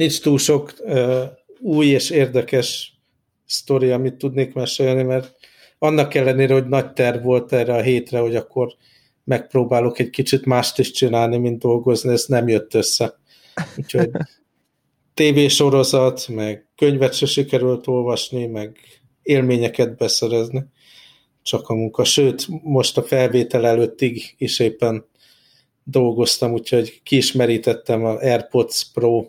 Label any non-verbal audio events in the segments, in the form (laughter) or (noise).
nincs túl sok uh, új és érdekes sztori, amit tudnék mesélni, mert annak ellenére, hogy nagy terv volt erre a hétre, hogy akkor megpróbálok egy kicsit mást is csinálni, mint dolgozni, ez nem jött össze. Úgyhogy tévésorozat, meg könyvet se sikerült olvasni, meg élményeket beszerezni, csak a munka. Sőt, most a felvétel előttig is éppen dolgoztam, úgyhogy kiismerítettem a AirPods Pro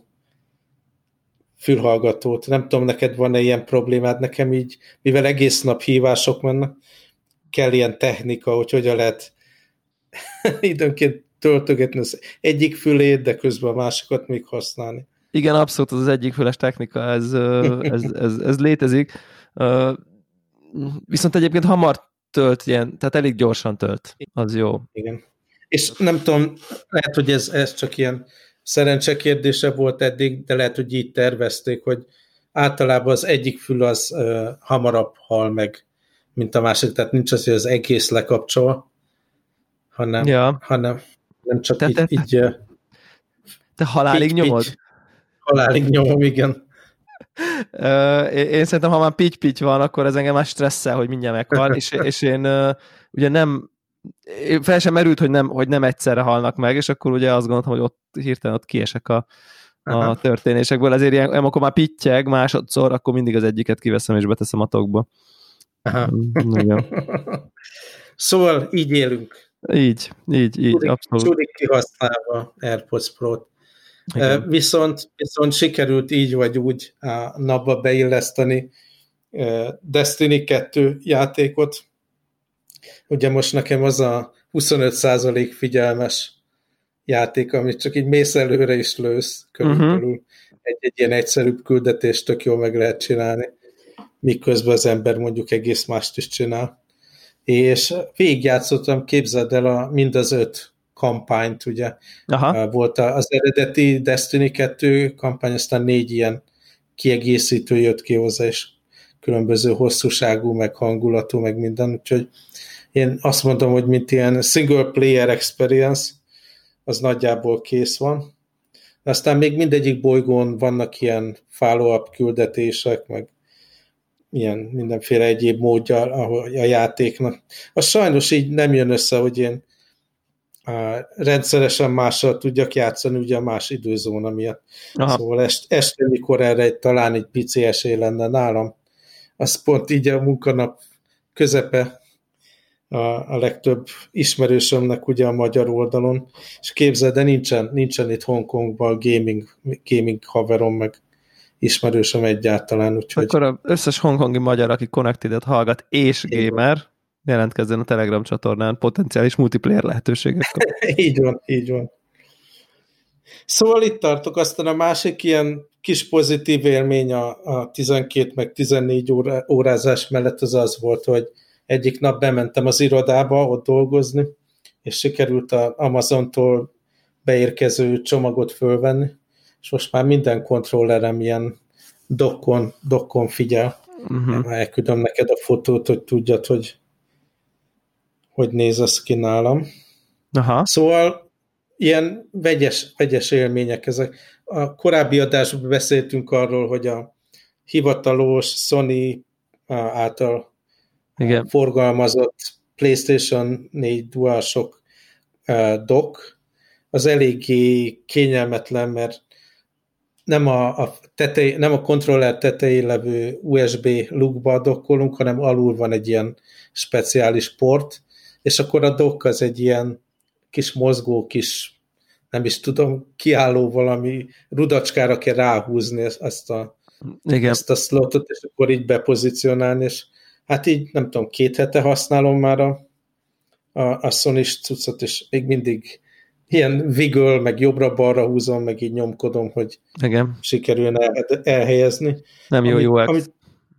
fülhallgatót. Nem tudom, neked van-e ilyen problémád, nekem így, mivel egész nap hívások mennek, kell ilyen technika, hogy hogyan lehet (laughs) időnként töltögetni az egyik fülét, de közben a másikat még használni. Igen, abszolút az, egyik füles technika, ez, (laughs) ez, ez, ez létezik. Viszont egyébként hamar tölt ilyen, tehát elég gyorsan tölt, az jó. Igen. És nem tudom, lehet, hogy ez, ez csak ilyen szerencse kérdése volt eddig, de lehet, hogy így tervezték, hogy általában az egyik fül az uh, hamarabb hal meg, mint a másik, tehát nincs az, hogy az egész lekapcsol, hanem, ja. hanem nem csak te, így, te, így te halálig pitty, nyomod? Pitty. Halálig nyomom, igen. én szerintem, ha már pitty van, akkor ez engem már stresszel, hogy mindjárt meghal, (laughs) és, és én ugye nem fel sem merült, hogy nem, hogy nem egyszerre halnak meg, és akkor ugye azt gondoltam, hogy ott hirtelen ott kiesek a, a történésekből, ezért ilyen, amikor már pittyeg másodszor, akkor mindig az egyiket kiveszem és beteszem a tokba. Aha. Mm, (laughs) szóval így élünk. Így, így, így, Csudik, abszolút. Csudik kihasználva AirPods Pro-t. Viszont, viszont sikerült így vagy úgy a napba beilleszteni Destiny 2 játékot, Ugye most nekem az a 25% figyelmes játék, amit csak így mész előre is lősz, körülbelül uh-huh. egy, egy ilyen egyszerűbb küldetést tök jól meg lehet csinálni, miközben az ember mondjuk egész mást is csinál. És végigjátszottam, képzeld el a, mind az öt kampányt, ugye. Aha. Volt az eredeti Destiny 2 kampány, aztán négy ilyen kiegészítő jött ki hozzá, és különböző hosszúságú, meg hangulatú, meg minden, úgyhogy én azt mondom, hogy mint ilyen single player experience, az nagyjából kész van. Aztán még mindegyik bolygón vannak ilyen follow-up küldetések, meg ilyen mindenféle egyéb módja a játéknak. Az sajnos így nem jön össze, hogy én rendszeresen mással tudjak játszani, ugye a más időzóna miatt. Aha. Szóval est, este, mikor erre egy, talán egy pici esély lenne nálam, az pont így a munkanap közepe a, a legtöbb ismerősömnek ugye a magyar oldalon, és képzeld, de nincsen, nincsen itt Hongkongban gaming, gaming haverom, meg ismerősöm egyáltalán, úgyhogy... Akkor az összes hongkongi magyar, aki connected hallgat, és gamer, jelentkezzen a Telegram csatornán potenciális multiplayer lehetőségekkel. (laughs) így van, így van. Szóval itt tartok, aztán a másik ilyen kis pozitív élmény a, a 12 meg 14 óra, órázás mellett az az volt, hogy egyik nap bementem az irodába ott dolgozni, és sikerült a Amazontól beérkező csomagot fölvenni, és most már minden kontrollerem ilyen dokkon, dokkon figyel. Uh-huh. Elküldöm neked a fotót, hogy tudjad, hogy hogy néz az ki nálam. Aha. Szóval ilyen vegyes, vegyes élmények ezek. A korábbi adásban beszéltünk arról, hogy a hivatalos Sony által igen. forgalmazott PlayStation 4 DualShock dock, az eléggé kényelmetlen, mert nem a, a, tetej, nem a kontroller tetején levő USB lukba dokkolunk, hanem alul van egy ilyen speciális port, és akkor a dock az egy ilyen kis mozgó, kis nem is tudom, kiálló valami rudacskára kell ráhúzni ezt a, Igen. ezt a slotot, és akkor így bepozícionálni, és hát így nem tudom, két hete használom már a, a, a sony cuccot, és még mindig ilyen vigöl, meg jobbra-balra húzom, meg így nyomkodom, hogy Igen. sikerüljön el, elhelyezni. Nem jó, ami, jó ami,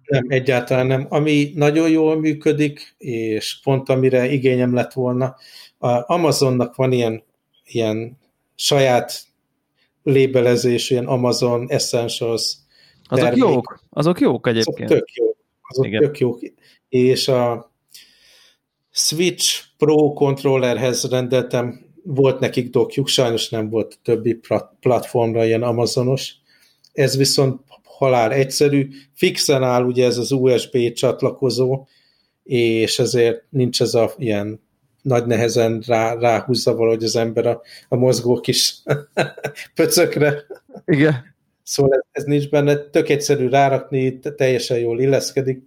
Nem, egyáltalán nem. Ami nagyon jól működik, és pont amire igényem lett volna, a Amazonnak van ilyen, ilyen saját lébelezés, ilyen Amazon Essentials Azok termék. jók, azok jók egyébként. Azok tök jók azok Igen. tök jók. És a Switch Pro kontrollerhez rendeltem, volt nekik dokjuk, sajnos nem volt többi platformra ilyen Amazonos, ez viszont halál egyszerű, fixen áll ugye ez az USB csatlakozó, és ezért nincs ez a ilyen nagy nehezen rá, ráhúzza valahogy az ember a, a mozgó kis (laughs) pöcökre. Igen. Szóval ez, ez nincs benne, tök egyszerű rárakni, teljesen jól illeszkedik,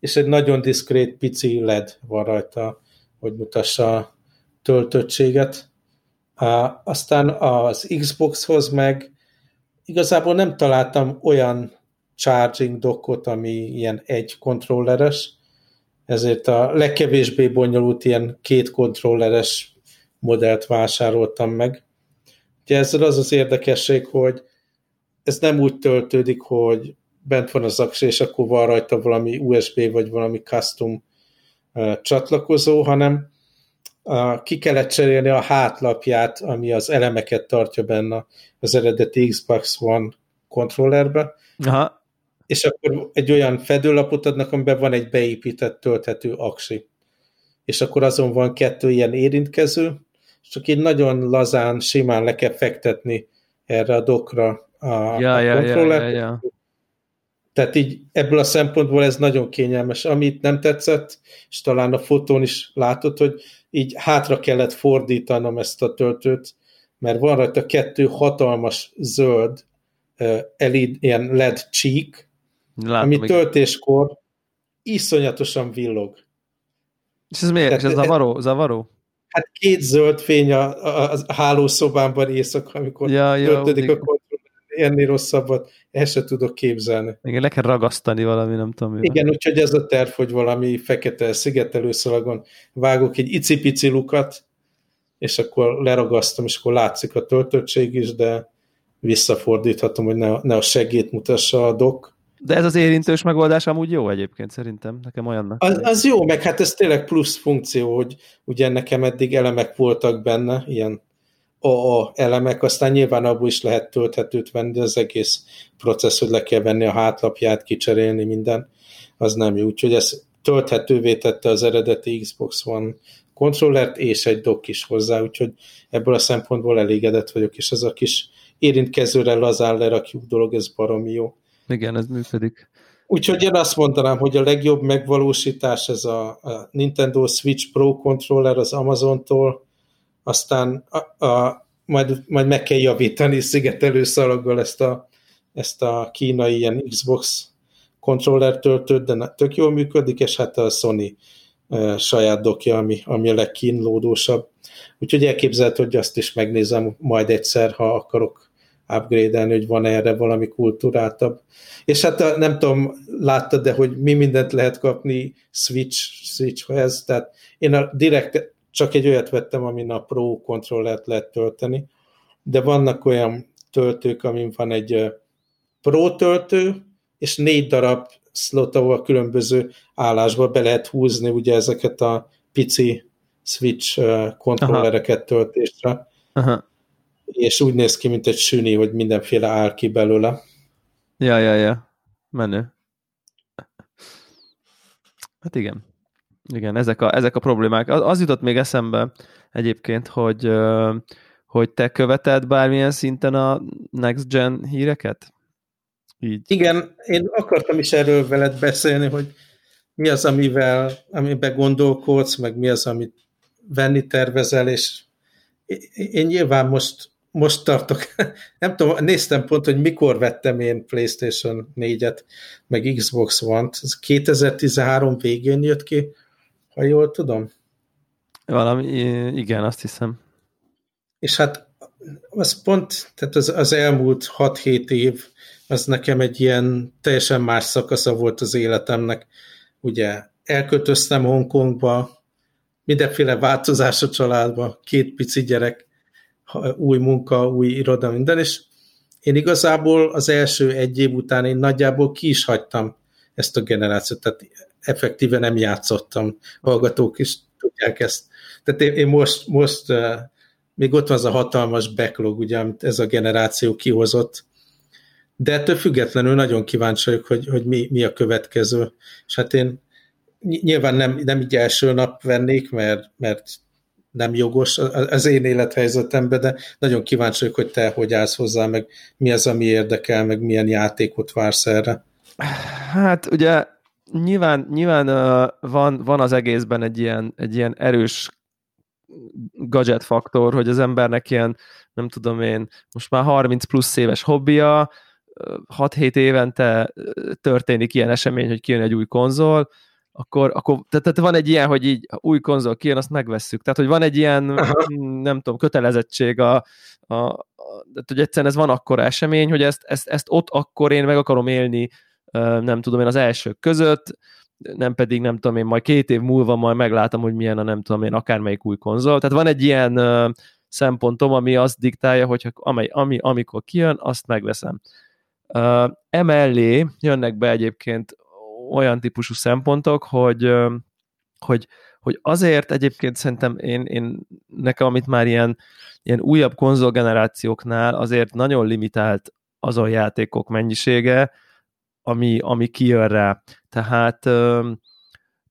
és egy nagyon diszkrét pici LED van rajta, hogy mutassa a töltöttséget. Aztán az Xboxhoz meg igazából nem találtam olyan charging dockot, ami ilyen egy kontrolleres, ezért a legkevésbé bonyolult ilyen két kontrolleres modellt vásároltam meg. Ugye ezzel az az érdekesség, hogy ez nem úgy töltődik, hogy bent van az aksi, és akkor van rajta valami USB vagy valami custom csatlakozó, hanem ki kellett cserélni a hátlapját, ami az elemeket tartja benne az eredeti Xbox One kontrollerbe, Aha és akkor egy olyan fedőlapot adnak, amiben van egy beépített tölthető aksi. És akkor azon van kettő ilyen érintkező, és csak így nagyon lazán, simán le kell fektetni erre a dokra a, ja, a ja, kontrollert. Ja, ja, ja. Tehát így ebből a szempontból ez nagyon kényelmes. Amit nem tetszett, és talán a fotón is látod, hogy így hátra kellett fordítanom ezt a töltőt, mert van rajta kettő hatalmas zöld uh, LED, ilyen LED csík, Látom, ami töltéskor iszonyatosan villog. És ez miért? És ez zavaró? zavaró? Hát két zöld fény a, a, a hálószobámban éjszaka, amikor ja, töltődik ja, a kontroll, ennél rosszabbat el se tudok képzelni. Igen, le kell ragasztani valami, nem tudom. Mivel. Igen, úgyhogy ez a terv, hogy valami fekete szigetelőszalagon vágok egy icipici lukat, és akkor leragasztom, és akkor látszik a töltöttség is, de visszafordíthatom, hogy ne, ne a segét mutassa a dok, de ez az érintős megoldás amúgy jó egyébként szerintem, nekem olyannak. Az, az jó, meg hát ez tényleg plusz funkció, hogy ugye nekem eddig elemek voltak benne, ilyen AA elemek, aztán nyilván abból is lehet tölthetőt venni, de az egész processz, hogy le kell venni a hátlapját, kicserélni minden, az nem jó. Úgyhogy ez tölthetővé tette az eredeti Xbox One kontrollert, és egy dock is hozzá, úgyhogy ebből a szempontból elégedett vagyok, és ez a kis érintkezőre lazán lerakjuk dolog, ez baromi jó. Igen, ez működik. Úgyhogy én azt mondanám, hogy a legjobb megvalósítás ez a, a Nintendo Switch Pro controller az Amazontól, aztán a, a, majd, majd meg kell javítani szigetelő szalaggal ezt a, ezt a kínai ilyen Xbox controller töltőt, de tök jól működik, és hát a Sony e, saját dokja, ami, ami a legkínlódósabb. Úgyhogy elképzelhető, hogy azt is megnézem majd egyszer, ha akarok upgrade-elni, hogy van erre valami kultúráltabb. És hát nem tudom, láttad, de hogy mi mindent lehet kapni Switch, Switchhez, tehát én a direkt csak egy olyat vettem, amin a Pro kontrollert lehet tölteni, de vannak olyan töltők, amin van egy Pro töltő, és négy darab slot, ahol különböző állásba be lehet húzni ugye ezeket a pici Switch kontrollereket töltésre. Aha és úgy néz ki, mint egy süni, hogy mindenféle áll ki belőle. Ja, ja, ja. Menő. Hát igen. Igen, ezek a, ezek a problémák. Az, az jutott még eszembe egyébként, hogy, hogy te követed bármilyen szinten a Next Gen híreket? Így. Igen, én akartam is erről veled beszélni, hogy mi az, amivel, amiben gondolkodsz, meg mi az, amit venni tervezel, és én nyilván most most tartok, (laughs) nem tudom, néztem pont, hogy mikor vettem én PlayStation 4-et, meg Xbox One-t, ez 2013 végén jött ki, ha jól tudom. Valami, igen, azt hiszem. És hát az pont, tehát az, az elmúlt 6-7 év, az nekem egy ilyen teljesen más szakasza volt az életemnek. Ugye elköltöztem Hongkongba, mindenféle változás a családba, két pici gyerek, új munka, új iroda, minden, és én igazából az első egy év után én nagyjából ki is hagytam ezt a generációt, tehát effektíve nem játszottam. Hallgatók is tudják ezt. Tehát én, én most, most még ott van az a hatalmas backlog, ugye, amit ez a generáció kihozott, de ettől függetlenül nagyon kíváncsi vagyok, hogy, hogy mi, mi a következő. És hát én nyilván nem, nem így első nap vennék, mert, mert nem jogos az én élethelyzetemben, de nagyon kíváncsi vagyok, hogy te hogy állsz hozzá, meg mi az, ami érdekel, meg milyen játékot vársz erre. Hát ugye nyilván, nyilván van, van az egészben egy ilyen, egy ilyen erős gadget faktor, hogy az embernek ilyen, nem tudom én, most már 30 plusz éves hobbija, 6-7 évente történik ilyen esemény, hogy kijön egy új konzol, akkor, akkor tehát, tehát van egy ilyen, hogy így új konzol kijön, azt megvesszük. Tehát, hogy van egy ilyen, Aha. nem tudom, kötelezettség a, a, a tehát, hogy egyszerűen ez van akkora esemény, hogy ezt, ezt, ezt ott akkor én meg akarom élni, nem tudom én, az elsők között, nem pedig, nem tudom én, majd két év múlva majd meglátom, hogy milyen a nem tudom én, akármelyik új konzol. Tehát van egy ilyen uh, szempontom, ami azt diktálja, hogy amely, ami, amikor kijön, azt megveszem. Uh, emellé jönnek be egyébként olyan típusú szempontok, hogy, hogy, hogy azért egyébként szerintem én, én nekem, amit már ilyen, ilyen újabb konzolgenerációknál azért nagyon limitált azon játékok mennyisége, ami, ami kijön rá. Tehát,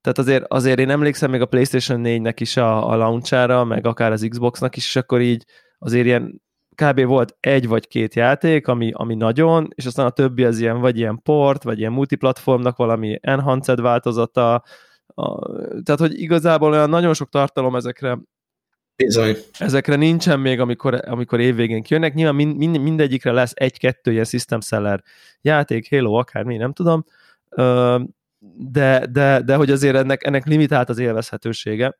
tehát azért, azért én emlékszem még a PlayStation 4-nek is a, a launchára, meg akár az Xboxnak is, és akkor így azért ilyen kb. volt egy vagy két játék, ami, ami nagyon, és aztán a többi az ilyen, vagy ilyen port, vagy ilyen multiplatformnak valami enhanced változata, a, tehát, hogy igazából olyan nagyon sok tartalom ezekre Bizony. Ezekre nincsen még, amikor, amikor évvégén kijönnek. Nyilván mind, mind, mindegyikre lesz egy-kettő ilyen system seller játék, Halo, akármi, nem tudom. De, de, de hogy azért ennek, ennek limitált az élvezhetősége.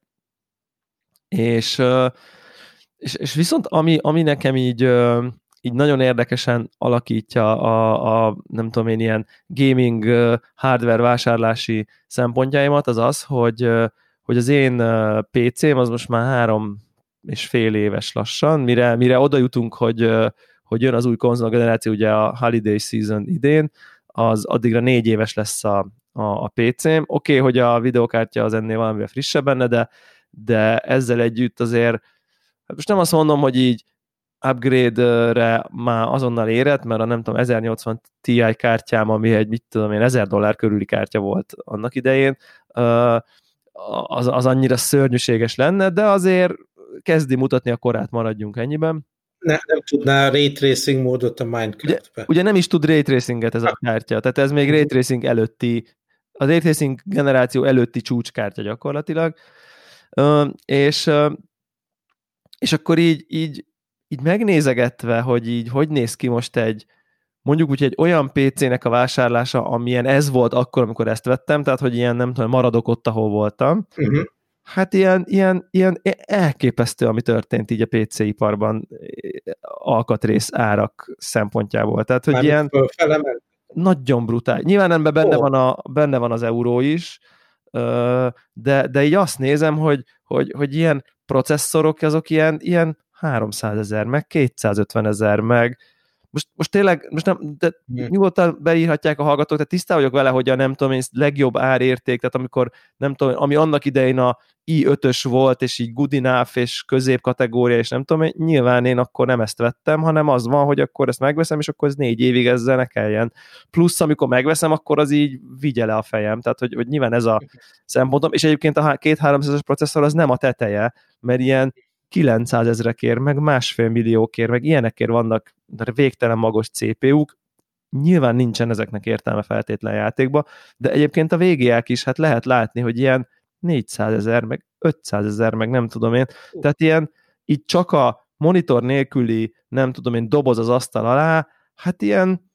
És és, és viszont ami, ami nekem így, így nagyon érdekesen alakítja a, a nem tudom én, ilyen gaming hardware vásárlási szempontjaimat, az az, hogy, hogy az én PC-m az most már három és fél éves lassan, mire, mire oda jutunk, hogy, hogy jön az új konzol generáció, ugye a Holiday Season idén, az addigra négy éves lesz a, a, a PC-m. Oké, okay, hogy a videokártya az ennél valamivel frissebb benne, de, de ezzel együtt azért Hát most nem azt mondom, hogy így upgrade-re már azonnal érett, mert a nem tudom, 1080 Ti kártyám, ami egy, mit tudom én, 1000 dollár körüli kártya volt annak idején, az, az annyira szörnyűséges lenne, de azért kezdi mutatni a korát, maradjunk ennyiben. Ne, nem tudná a Ray Tracing módot a Minecraft-be. Ugye, ugye nem is tud Ray Tracinget ez a kártya, tehát ez még Ray Tracing előtti, a Ray Tracing generáció előtti csúcskártya gyakorlatilag, és és akkor így, így, így megnézegetve, hogy így hogy néz ki most egy, mondjuk úgy egy olyan PC-nek a vásárlása, amilyen ez volt akkor, amikor ezt vettem, tehát hogy ilyen nem tudom, maradok ott, ahol voltam, uh-huh. hát ilyen, ilyen, ilyen elképesztő, ami történt így a PC-iparban alkatrész árak szempontjából. Tehát, hogy Már ilyen nagyon brutál. Nyilván ebben benne, oh. van a, benne van az euró is, de, de így azt nézem, hogy, hogy, hogy ilyen processzorok azok ilyen, ilyen 300 ezer, meg 250 ezer, meg most, most tényleg, most nem, de nyugodtan beírhatják a hallgatók, tehát tisztá vagyok vele, hogy a nem tudom én, legjobb árérték, tehát amikor nem tudom, ami annak idején a i5-ös volt, és így good enough, és középkategória, és nem tudom, nyilván én akkor nem ezt vettem, hanem az van, hogy akkor ezt megveszem, és akkor ez négy évig ezzel ne kelljen. Plusz, amikor megveszem, akkor az így vigye le a fejem, tehát hogy, hogy nyilván ez a (laughs) szempontom, és egyébként a két 300 processzor az nem a teteje, mert ilyen 900 ezrekért, meg másfél milliókért, meg ilyenekért vannak végtelen magos CPU-k, nyilván nincsen ezeknek értelme feltétlen játékba, de egyébként a VGA is, hát lehet látni, hogy ilyen 400 ezer, meg 500 ezer, meg nem tudom én, tehát ilyen így csak a monitor nélküli, nem tudom én, doboz az asztal alá, hát ilyen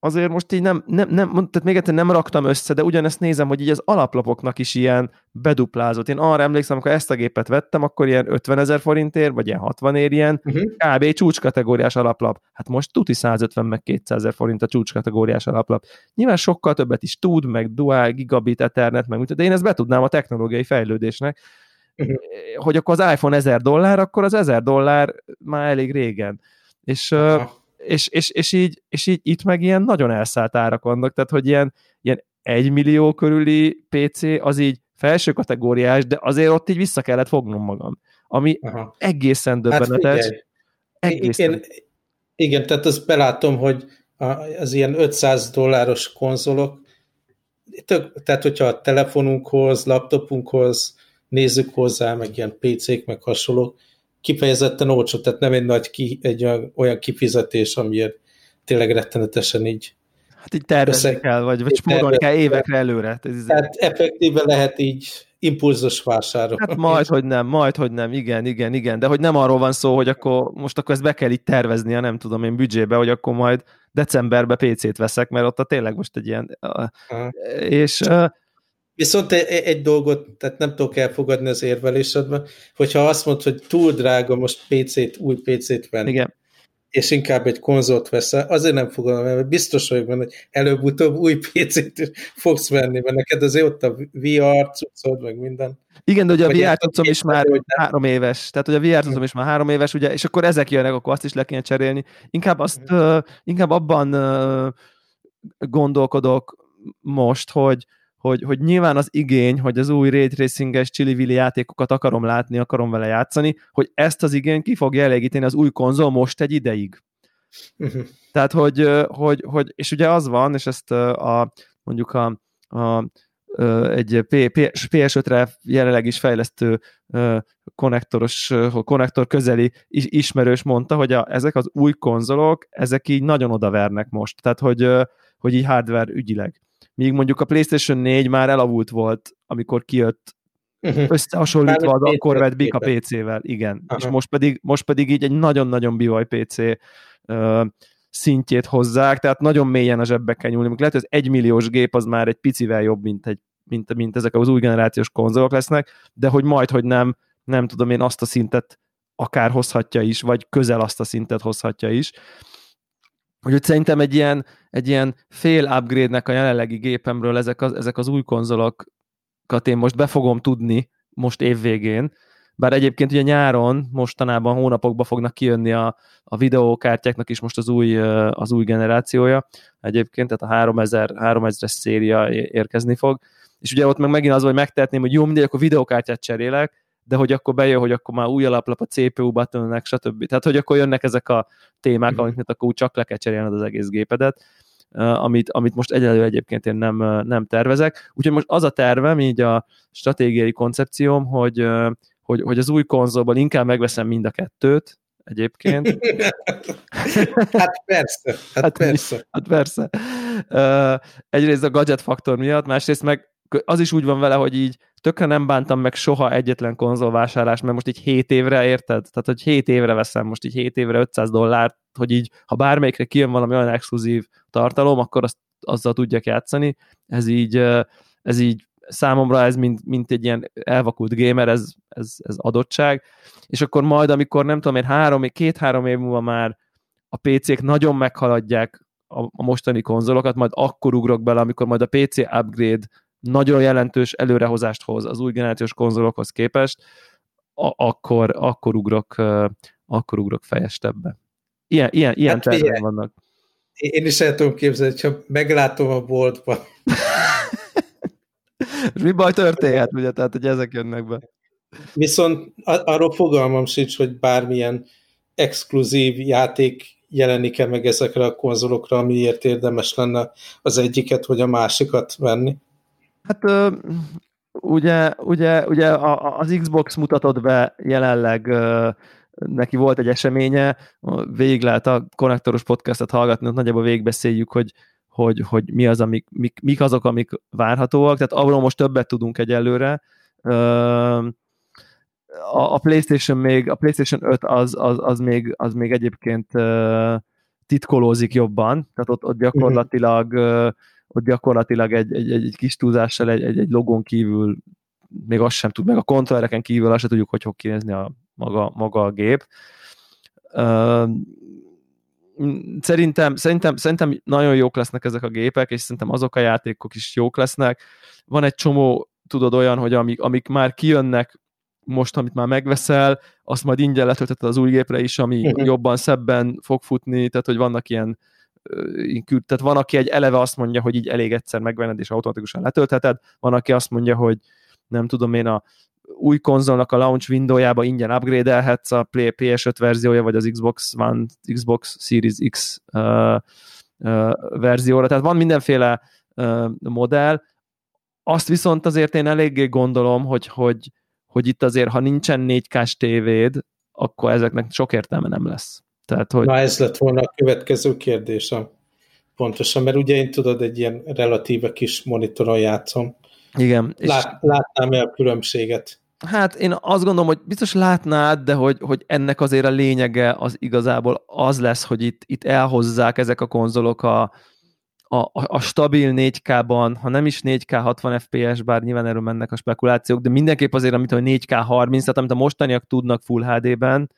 azért most így nem, nem, nem tehát még egyszer nem raktam össze, de ugyanezt nézem, hogy így az alaplapoknak is ilyen beduplázott. Én arra emlékszem, amikor ezt a gépet vettem, akkor ilyen 50 ezer forintért, vagy ilyen 60 ér ilyen uh-huh. kb. csúcskategóriás alaplap. Hát most tuti 150 meg 200 ezer forint a csúcskategóriás alaplap. Nyilván sokkal többet is tud, meg dual, gigabit, ethernet, meg de én ezt betudnám a technológiai fejlődésnek, uh-huh. hogy akkor az iPhone 1000 dollár, akkor az 1000 dollár már elég régen. És uh-huh és, és, és, így, és így itt meg ilyen nagyon elszállt árak vannak, tehát hogy ilyen, ilyen egy millió körüli PC az így felső kategóriás, de azért ott így vissza kellett fognom magam. Ami Aha. egészen hát döbbenetes. Hát egészen. Igen, igen, tehát azt belátom, hogy az ilyen 500 dolláros konzolok, tök, tehát hogyha a telefonunkhoz, laptopunkhoz, nézzük hozzá, meg ilyen PC-k, meg hasonlók, kifejezetten olcsó, tehát nem egy nagy ki, egy olyan, kifizetés, amiért tényleg rettenetesen így Hát így tervezni össze... kell, vagy, vagy spórolni kell évekre előre. Tehát effektíve lehet így impulzus vásárol. Hát majd, hogy nem, majd, hogy nem, igen, igen, igen, de hogy nem arról van szó, hogy akkor most akkor ezt be kell így tervezni, a nem tudom én büdzsébe, hogy akkor majd decemberbe PC-t veszek, mert ott a tényleg most egy ilyen... Aha. És... Viszont egy, egy dolgot, tehát nem tudok elfogadni az érvelésedben, hogyha azt mondod, hogy túl drága most PC-t, új PC-t venni. Igen és inkább egy konzolt veszel, azért nem fogadom el, mert biztos vagyok benne, hogy előbb-utóbb új PC-t fogsz venni, mert neked azért ott a VR cuccod, meg minden. Igen, de ugye a VR cuccom is már hogy három éves, tehát ugye a VR cuccom is már három éves, ugye, és akkor ezek jönnek, akkor azt is le kéne cserélni. Inkább azt, uh, inkább abban uh, gondolkodok most, hogy, hogy, hogy nyilván az igény, hogy az új Ray Tracing-es Chili játékokat akarom látni, akarom vele játszani, hogy ezt az igényt ki fogja elégíteni az új konzol most egy ideig. Uh-huh. Tehát, hogy, hogy, hogy, és ugye az van, és ezt a, mondjuk a, a egy PS5-re jelenleg is fejlesztő konnektoros, konnektor közeli ismerős mondta, hogy a, ezek az új konzolok, ezek így nagyon odavernek most. Tehát, hogy, hogy így hardware ügyileg míg mondjuk a PlayStation 4 már elavult volt, amikor kijött uh-huh. összehasonlítva az akkor vett Bika PC-vel, igen. Aha. És most pedig, most pedig így egy nagyon-nagyon bivaj PC uh, szintjét hozzák, tehát nagyon mélyen a zsebbe kell nyúlni. Lehet, hogy az egymilliós gép az már egy picivel jobb, mint, egy, mint, mint ezek az új generációs konzolok lesznek, de hogy majd, hogy nem, nem tudom én azt a szintet akár hozhatja is, vagy közel azt a szintet hozhatja is. Úgyhogy szerintem egy ilyen, egy ilyen fél upgrade-nek a jelenlegi gépemről ezek az, ezek az új konzolokat én most be fogom tudni most évvégén, bár egyébként ugye nyáron, mostanában hónapokban fognak kijönni a, a videókártyáknak is most az új, az új generációja, egyébként, tehát a 3000, 3000-es széria érkezni fog, és ugye ott meg megint az, hogy megtehetném, hogy jó, mindegy, akkor videókártyát cserélek, de hogy akkor bejön, hogy akkor már új alaplap a CPU buttonnek, stb. Tehát, hogy akkor jönnek ezek a témák, mm-hmm. amiket akkor csak le kell cserélned az egész gépedet, amit, amit most egyelőre egyébként én nem, nem tervezek. Úgyhogy most az a tervem, így a stratégiai koncepcióm, hogy, hogy, hogy az új konzolból inkább megveszem mind a kettőt, egyébként. (laughs) hát persze, hát, hát persze. Hát persze. Uh, egyrészt a gadget faktor miatt, másrészt meg az is úgy van vele, hogy így tökre nem bántam meg soha egyetlen konzolvásárlást, mert most így 7 évre, érted? Tehát, hogy 7 évre veszem, most így 7 évre 500 dollárt, hogy így, ha bármelyikre kijön valami olyan exkluzív tartalom, akkor azt, azzal tudjak játszani. Ez így, ez így számomra ez mint, mint egy ilyen elvakult gamer, ez, ez, ez adottság. És akkor majd, amikor nem tudom én, három, két-három év múlva már a PC-k nagyon meghaladják a, a mostani konzolokat, majd akkor ugrok bele, amikor majd a PC upgrade nagyon jelentős előrehozást hoz az új generációs konzolokhoz képest, akkor, akkor, ugrok, akkor ugrok fejestebbe. Ilyen, ilyen, ilyen hát, tervek vannak. Én is el tudom képzelni, hogyha meglátom a boltban. mi baj történhet, ugye, tehát, hogy ezek jönnek be. Viszont arról fogalmam sincs, hogy bármilyen exkluzív játék jelenik-e meg ezekre a konzolokra, amiért érdemes lenne az egyiket vagy a másikat venni. Hát ugye, ugye, ugye az Xbox mutatott be jelenleg neki volt egy eseménye, végig lehet a konnektoros podcastot hallgatni, ott nagyjából végigbeszéljük, hogy, hogy, hogy mi az, amik, mik, mik azok, amik várhatóak, tehát abról most többet tudunk egyelőre. A, a PlayStation még, a PlayStation 5 az, az, az, még, az még egyébként titkolózik jobban, tehát ott, ott gyakorlatilag ott gyakorlatilag egy, egy, egy, egy kis túlzással egy, egy, egy logón kívül még azt sem tud, meg a kontrollereken kívül azt sem tudjuk, hogy fog kinézni a maga, maga a gép. Uh, szerintem, szerintem, szerintem nagyon jók lesznek ezek a gépek, és szerintem azok a játékok is jók lesznek. Van egy csomó, tudod, olyan, hogy amik, amik már kijönnek most, amit már megveszel, azt majd ingyen letölteted az új gépre is, ami uh-huh. jobban, szebben fog futni, tehát hogy vannak ilyen tehát van, aki egy eleve azt mondja, hogy így elég egyszer megvenned, és automatikusan letöltheted, van, aki azt mondja, hogy nem tudom én, a új konzolnak a launch windowjába ingyen upgrade-elhetsz a PS5 verziója, vagy az Xbox One, Xbox Series X uh, uh, verzióra, tehát van mindenféle uh, modell, azt viszont azért én eléggé gondolom, hogy, hogy, hogy itt azért, ha nincsen 4K-s tévéd, akkor ezeknek sok értelme nem lesz. Tehát, hogy... Na ez lett volna a következő kérdésem. Pontosan, mert ugye én tudod, egy ilyen relatíve kis monitoron játszom. Igen. Lát, és... Látnám-e a különbséget? Hát én azt gondolom, hogy biztos látnád, de hogy, hogy ennek azért a lényege az igazából az lesz, hogy itt, itt elhozzák ezek a konzolok a, a, a stabil 4K-ban, ha nem is 4K 60 FPS, bár nyilván erről mennek a spekulációk, de mindenképp azért, amit a 4K 30, tehát amit a mostaniak tudnak Full HD-ben,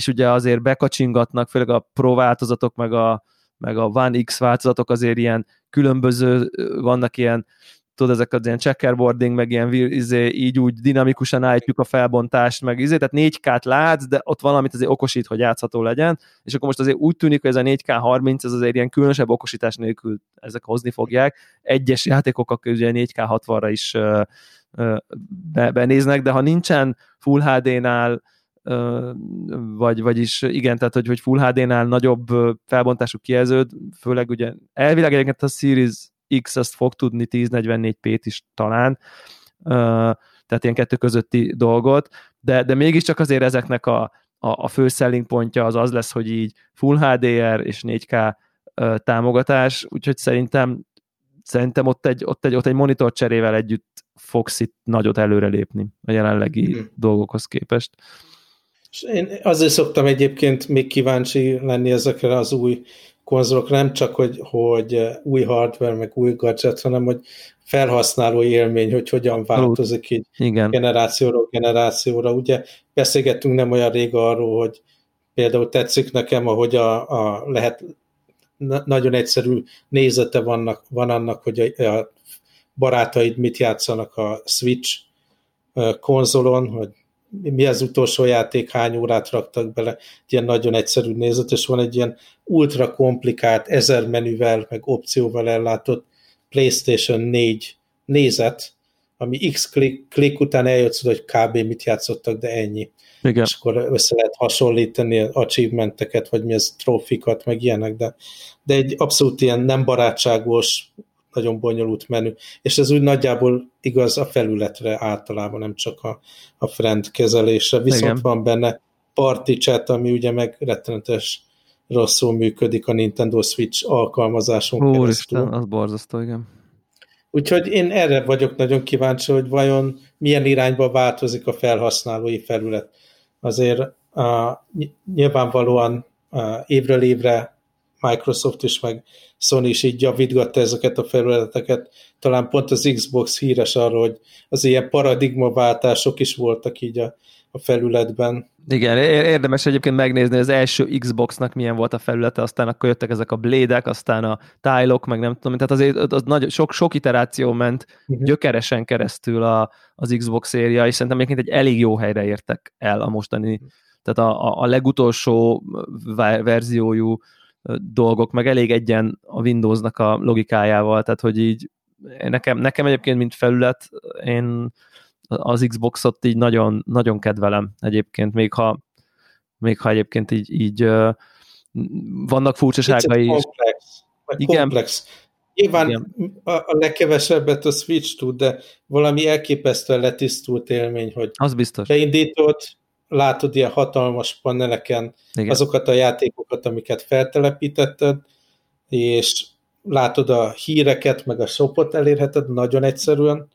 és ugye azért bekacsingatnak, főleg a Pro változatok, meg a, meg a One X változatok azért ilyen különböző, vannak ilyen tudod, ezek az ilyen checkerboarding, meg ilyen izé, így úgy dinamikusan állítjuk a felbontást, meg izé, tehát 4K-t látsz, de ott valamit azért okosít, hogy játszható legyen, és akkor most azért úgy tűnik, hogy ez a 4K30, ez azért ilyen különösebb okosítás nélkül ezek hozni fogják. Egyes játékok akkor ugye 4K 60-ra is be, benéznek, de ha nincsen Full HD-nál vagy, vagyis igen, tehát hogy, hogy Full HD-nál nagyobb felbontású kijelződ, főleg ugye elvileg egyébként a Series X azt fog tudni 1044p-t is talán, tehát ilyen kettő közötti dolgot, de, de mégiscsak azért ezeknek a, a, a fő selling pontja az az lesz, hogy így Full HDR és 4K támogatás, úgyhogy szerintem szerintem ott egy, ott egy, ott egy monitor cserével együtt fogsz itt nagyot előrelépni a jelenlegi hmm. dolgokhoz képest. És én azért szoktam egyébként még kíváncsi lenni ezekre az új konzolok, nem csak, hogy, hogy új hardware, meg új gadget, hanem hogy felhasználó élmény, hogy hogyan változik így Igen. generációról generációra. Ugye beszélgettünk nem olyan rég arról, hogy például tetszik nekem, ahogy a, a lehet nagyon egyszerű nézete vannak, van annak, hogy a, a barátaid mit játszanak a Switch konzolon, hogy mi az utolsó játék, hány órát raktak bele, ilyen nagyon egyszerű nézet, és van egy ilyen ultra komplikált, ezer menüvel, meg opcióval ellátott PlayStation 4 nézet, ami x klik, klik után eljössz, hogy kb. mit játszottak, de ennyi. Igen. És akkor össze lehet hasonlítani achievementeket, vagy mi az trófikat, meg ilyenek, de, de egy abszolút ilyen nem barátságos, nagyon bonyolult menü, és ez úgy nagyjából igaz a felületre általában, nem csak a, a friend kezelésre, viszont igen. van benne party chat, ami ugye meg rettenetes rosszul működik a Nintendo Switch alkalmazáson Úristen, keresztül. az borzasztó, igen. Úgyhogy én erre vagyok nagyon kíváncsi, hogy vajon milyen irányba változik a felhasználói felület. Azért uh, nyilvánvalóan uh, évről évre Microsoft is, meg Sony is így javítgatta ezeket a felületeket. Talán pont az Xbox híres arról, hogy az ilyen paradigmaváltások is voltak így a, a felületben. Igen, érdemes egyébként megnézni az első Xboxnak milyen volt a felülete, aztán akkor jöttek ezek a blédek, aztán a tájlok, meg nem tudom, tehát azért az nagy, sok, sok iteráció ment uh-huh. gyökeresen keresztül a, az Xbox széria, és szerintem egyébként egy elég jó helyre értek el a mostani, tehát a, a, a legutolsó verziójú dolgok, meg elég egyen a Windowsnak a logikájával, tehát hogy így nekem, nekem egyébként, mint felület, én az Xboxot így nagyon, nagyon kedvelem egyébként, még ha, még ha egyébként így, így vannak furcsaságai is. Komplex. Igen. komplex. Nyilván Igen. a, a legkevesebbet a Switch tud, de valami elképesztően letisztult élmény, hogy az biztos. beindítod, látod ilyen hatalmas paneleken Igen. azokat a játékokat, amiket feltelepítetted, és látod a híreket, meg a shopot elérheted nagyon egyszerűen,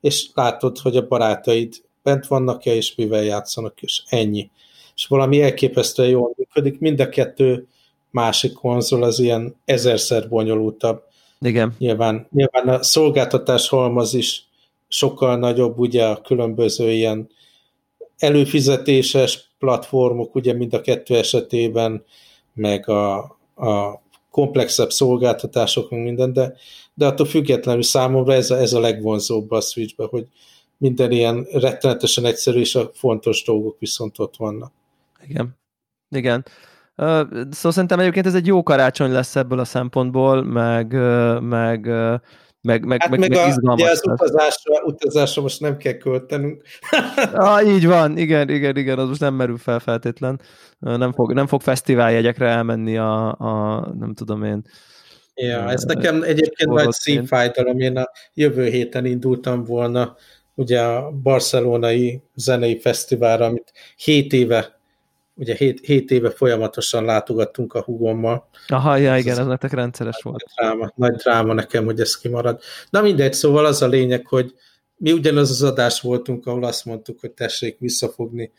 és látod, hogy a barátaid bent vannak-e, és mivel játszanak, és ennyi. És valami elképesztően jól működik. Mind a kettő másik konzol az ilyen ezerszer bonyolultabb. Igen. Nyilván, nyilván a szolgáltatás halmaz is sokkal nagyobb, ugye a különböző ilyen előfizetéses platformok, ugye mind a kettő esetében, meg a, a komplexebb szolgáltatások, meg minden, de, de attól függetlenül számomra ez a, ez a legvonzóbb a Switchbe, hogy minden ilyen rettenetesen egyszerű, és a fontos dolgok viszont ott vannak. Igen. Igen. Szóval szerintem egyébként ez egy jó karácsony lesz ebből a szempontból, meg, meg meg, meg, hát meg, meg, meg izgalmas. Ugye az utazásra, utazásra most nem kell költenünk. (laughs) ah, így van, igen, igen, igen, az most nem merül fel feltétlen. Nem fog, nem fog fesztiváljegyekre elmenni a, a nem tudom én, Ja, ez nekem egyébként nagy szívfájdalom. Én a jövő héten indultam volna ugye a barcelonai zenei fesztiválra, amit 7 éve ugye 7, 7 éve folyamatosan látogattunk a hugommal. Aha, ja, igen, ez nektek rendszeres volt. Nagy dráma, nagy dráma nekem, hogy ez kimarad. Na mindegy, szóval az a lényeg, hogy mi ugyanaz az adás voltunk, ahol azt mondtuk, hogy tessék visszafogni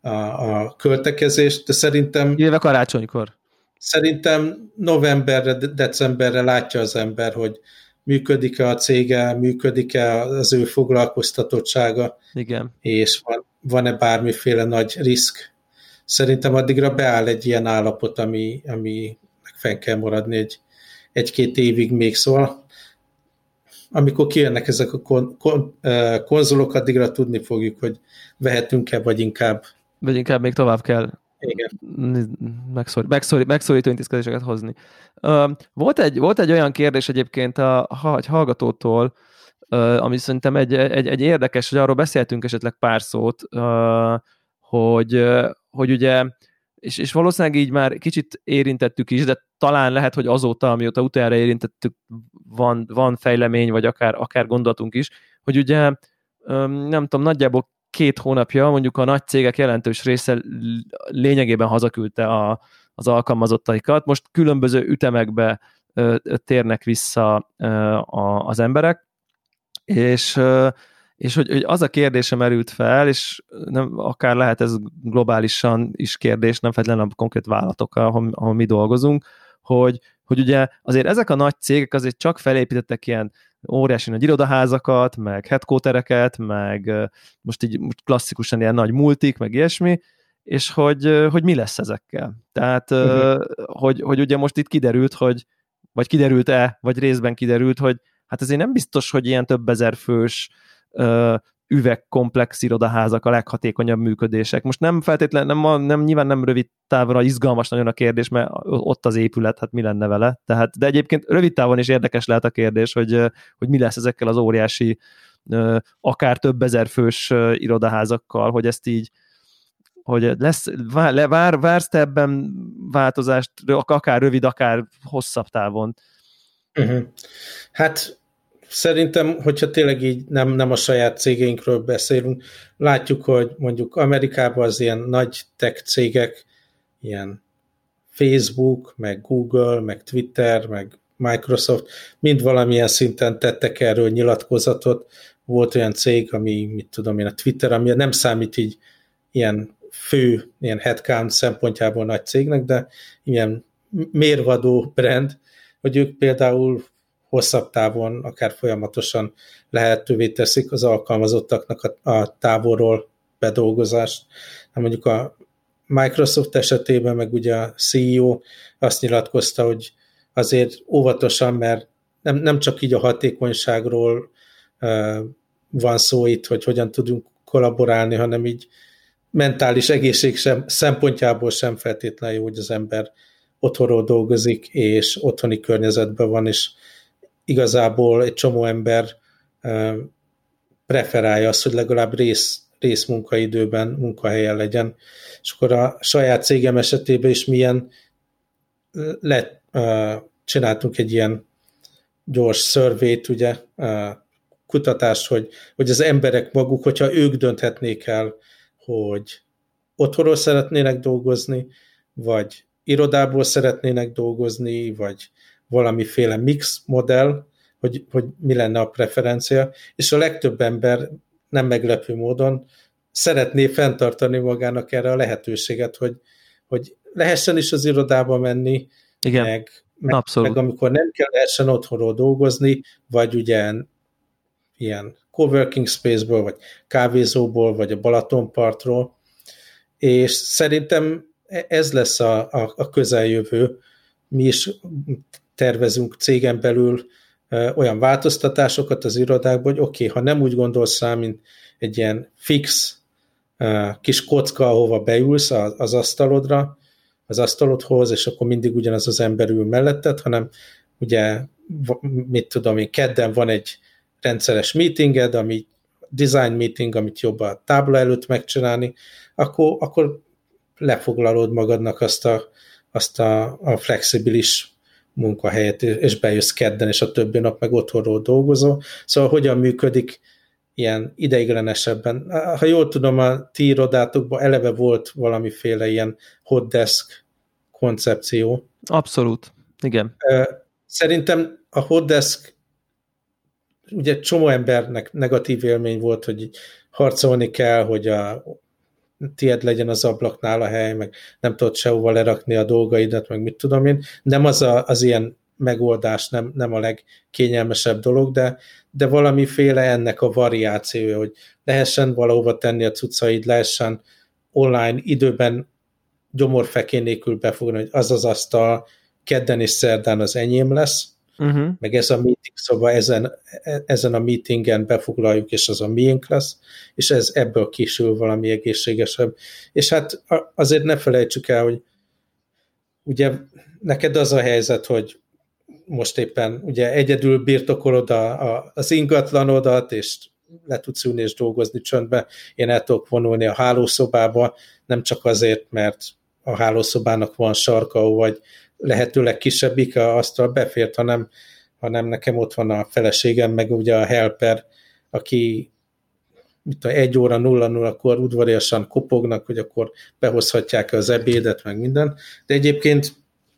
a, a költekezést, de szerintem... Éve karácsonykor. Szerintem novemberre, decemberre látja az ember, hogy működik-e a cége, működik-e az ő foglalkoztatottsága, Igen. és van, van-e bármiféle nagy risk. Szerintem addigra beáll egy ilyen állapot, ami, ami fenn kell maradni egy, egy-két évig még, szóval amikor kijönnek ezek a kon, kon, konzolok, addigra tudni fogjuk, hogy vehetünk-e, vagy inkább vagy inkább még tovább kell igen. Megszor, megszor, megszorító intézkedéseket hozni. Volt, egy, volt egy olyan kérdés egyébként a, a egy hallgatótól, ami szerintem egy, egy, egy érdekes, hogy arról beszéltünk esetleg pár szót, hogy, hogy ugye, és, és valószínűleg így már kicsit érintettük is, de talán lehet, hogy azóta, amióta utoljára érintettük, van, van fejlemény, vagy akár, akár gondolatunk is, hogy ugye nem tudom, nagyjából két hónapja mondjuk a nagy cégek jelentős része lényegében hazaküldte a, az alkalmazottaikat. Most különböző ütemekbe ö, térnek vissza ö, a, az emberek, és, ö, és hogy, hogy az a kérdése merült fel, és nem, akár lehet ez globálisan is kérdés, nem feltétlenül a konkrét vállalatokkal, ahol, ahol mi dolgozunk, hogy, hogy ugye azért ezek a nagy cégek azért csak felépítettek ilyen óriási nagy irodaházakat, meg headquartereket, meg most így most klasszikusan ilyen nagy multik, meg ilyesmi, és hogy, hogy mi lesz ezekkel. Tehát, uh-huh. hogy, hogy ugye most itt kiderült, hogy vagy kiderült-e, vagy részben kiderült, hogy hát ezért nem biztos, hogy ilyen több ezer fős üvegkomplex irodaházak a leghatékonyabb működések. Most nem feltétlenül, nem, nem, nyilván nem rövid távra izgalmas nagyon a kérdés, mert ott az épület, hát mi lenne vele. Tehát, de egyébként rövid távon is érdekes lehet a kérdés, hogy, hogy mi lesz ezekkel az óriási, akár több ezer fős irodaházakkal, hogy ezt így hogy lesz, vár, vár, vársz te ebben változást, akár rövid, akár hosszabb távon? Uh-huh. Hát szerintem, hogyha tényleg így nem, nem a saját cégeinkről beszélünk, látjuk, hogy mondjuk Amerikában az ilyen nagy tech cégek, ilyen Facebook, meg Google, meg Twitter, meg Microsoft, mind valamilyen szinten tettek erről nyilatkozatot. Volt olyan cég, ami, mit tudom én, a Twitter, ami nem számít így ilyen fő, ilyen headcount szempontjából nagy cégnek, de ilyen mérvadó brand, hogy ők például hosszabb távon, akár folyamatosan lehetővé teszik az alkalmazottaknak a, a távolról bedolgozást. Na mondjuk a Microsoft esetében meg ugye a CEO azt nyilatkozta, hogy azért óvatosan, mert nem, nem csak így a hatékonyságról uh, van szó itt, hogy hogyan tudunk kollaborálni, hanem így mentális egészség sem, szempontjából sem feltétlenül jó, hogy az ember otthonról dolgozik, és otthoni környezetben van, és igazából egy csomó ember preferálja azt, hogy legalább rész, rész munkaidőben munkahelyen legyen. És akkor a saját cégem esetében is milyen lett, csináltunk egy ilyen gyors szörvét, ugye, kutatást, hogy, hogy az emberek maguk, hogyha ők dönthetnék el, hogy otthonról szeretnének dolgozni, vagy irodából szeretnének dolgozni, vagy valamiféle mix modell, hogy, hogy mi lenne a preferencia, és a legtöbb ember nem meglepő módon szeretné fenntartani magának erre a lehetőséget, hogy, hogy lehessen is az irodába menni, Igen. meg, meg, meg amikor nem kell lehessen otthonról dolgozni, vagy ugye ilyen coworking space-ből, vagy kávézóból, vagy a Balatonpartról, és szerintem e, ez lesz a, a, a közeljövő. Mi is tervezünk cégen belül olyan változtatásokat az irodákban, hogy oké, okay, ha nem úgy gondolsz rá, mint egy ilyen fix kis kocka, ahova beülsz az asztalodra, az asztalodhoz, és akkor mindig ugyanaz az ember ül melletted, hanem ugye, mit tudom én, kedden van egy rendszeres meetinged, ami design meeting, amit jobb a tábla előtt megcsinálni, akkor, akkor lefoglalod magadnak azt a, azt a, a flexibilis munkahelyet, és bejössz kedden, és a többi nap meg otthonról dolgozol. Szóval hogyan működik ilyen ideiglenesebben. Ha jól tudom, a ti irodátokban eleve volt valamiféle ilyen hot desk koncepció. Abszolút, igen. Szerintem a hot desk ugye csomó embernek negatív élmény volt, hogy harcolni kell, hogy a tied legyen az ablaknál a hely, meg nem tudod sehova lerakni a dolgaidat, meg mit tudom én. Nem az a, az ilyen megoldás, nem, nem a legkényelmesebb dolog, de, de valamiféle ennek a variációja, hogy lehessen valahova tenni a cuccaid, lehessen online időben gyomorfekén nélkül befogni, hogy az az asztal kedden és szerdán az enyém lesz, uh-huh. meg ez a meeting szóval ezen, ezen a meetingen befoglaljuk, és az a miénk lesz, és ez ebből kisül valami egészségesebb. És hát azért ne felejtsük el, hogy ugye neked az a helyzet, hogy most éppen ugye egyedül birtokolod a, a, az ingatlanodat, és le tudsz ülni és dolgozni csöndbe, én el tudok vonulni a hálószobába, nem csak azért, mert a hálószobának van sarka, vagy lehetőleg kisebbik asztal befért, hanem, hanem nekem ott van a feleségem, meg ugye a helper, aki mit tudom, egy óra nulla nulla, akkor udvariasan kopognak, hogy akkor behozhatják az ebédet, meg minden. De egyébként,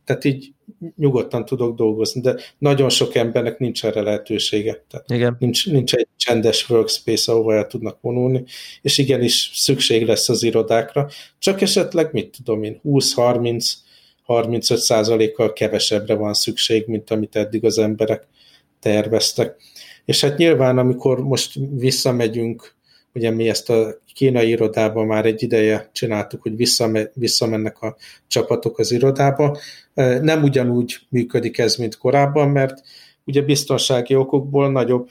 tehát így nyugodtan tudok dolgozni, de nagyon sok embernek nincs erre lehetősége. Tehát Igen. Nincs, nincs egy csendes workspace, ahova el tudnak vonulni, és igenis szükség lesz az irodákra, csak esetleg, mit tudom én, 20-30 35%-kal kevesebbre van szükség, mint amit eddig az emberek terveztek. És hát nyilván, amikor most visszamegyünk, ugye mi ezt a kínai irodában már egy ideje csináltuk, hogy visszamennek a csapatok az irodába, nem ugyanúgy működik ez, mint korábban, mert ugye biztonsági okokból nagyobb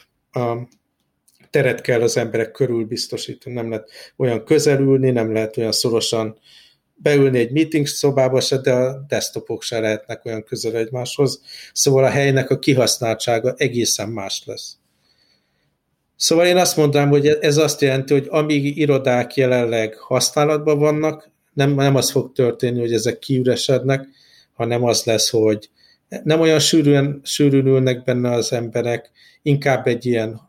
teret kell az emberek körül biztosítani, nem lehet olyan közelülni, nem lehet olyan szorosan beülni egy meeting szobába se, de a desktopok se lehetnek olyan közel egymáshoz, szóval a helynek a kihasználtsága egészen más lesz. Szóval én azt mondanám, hogy ez azt jelenti, hogy amíg irodák jelenleg használatban vannak, nem, nem az fog történni, hogy ezek kiüresednek, hanem az lesz, hogy nem olyan sűrűn, sűrűn ülnek benne az emberek, inkább egy ilyen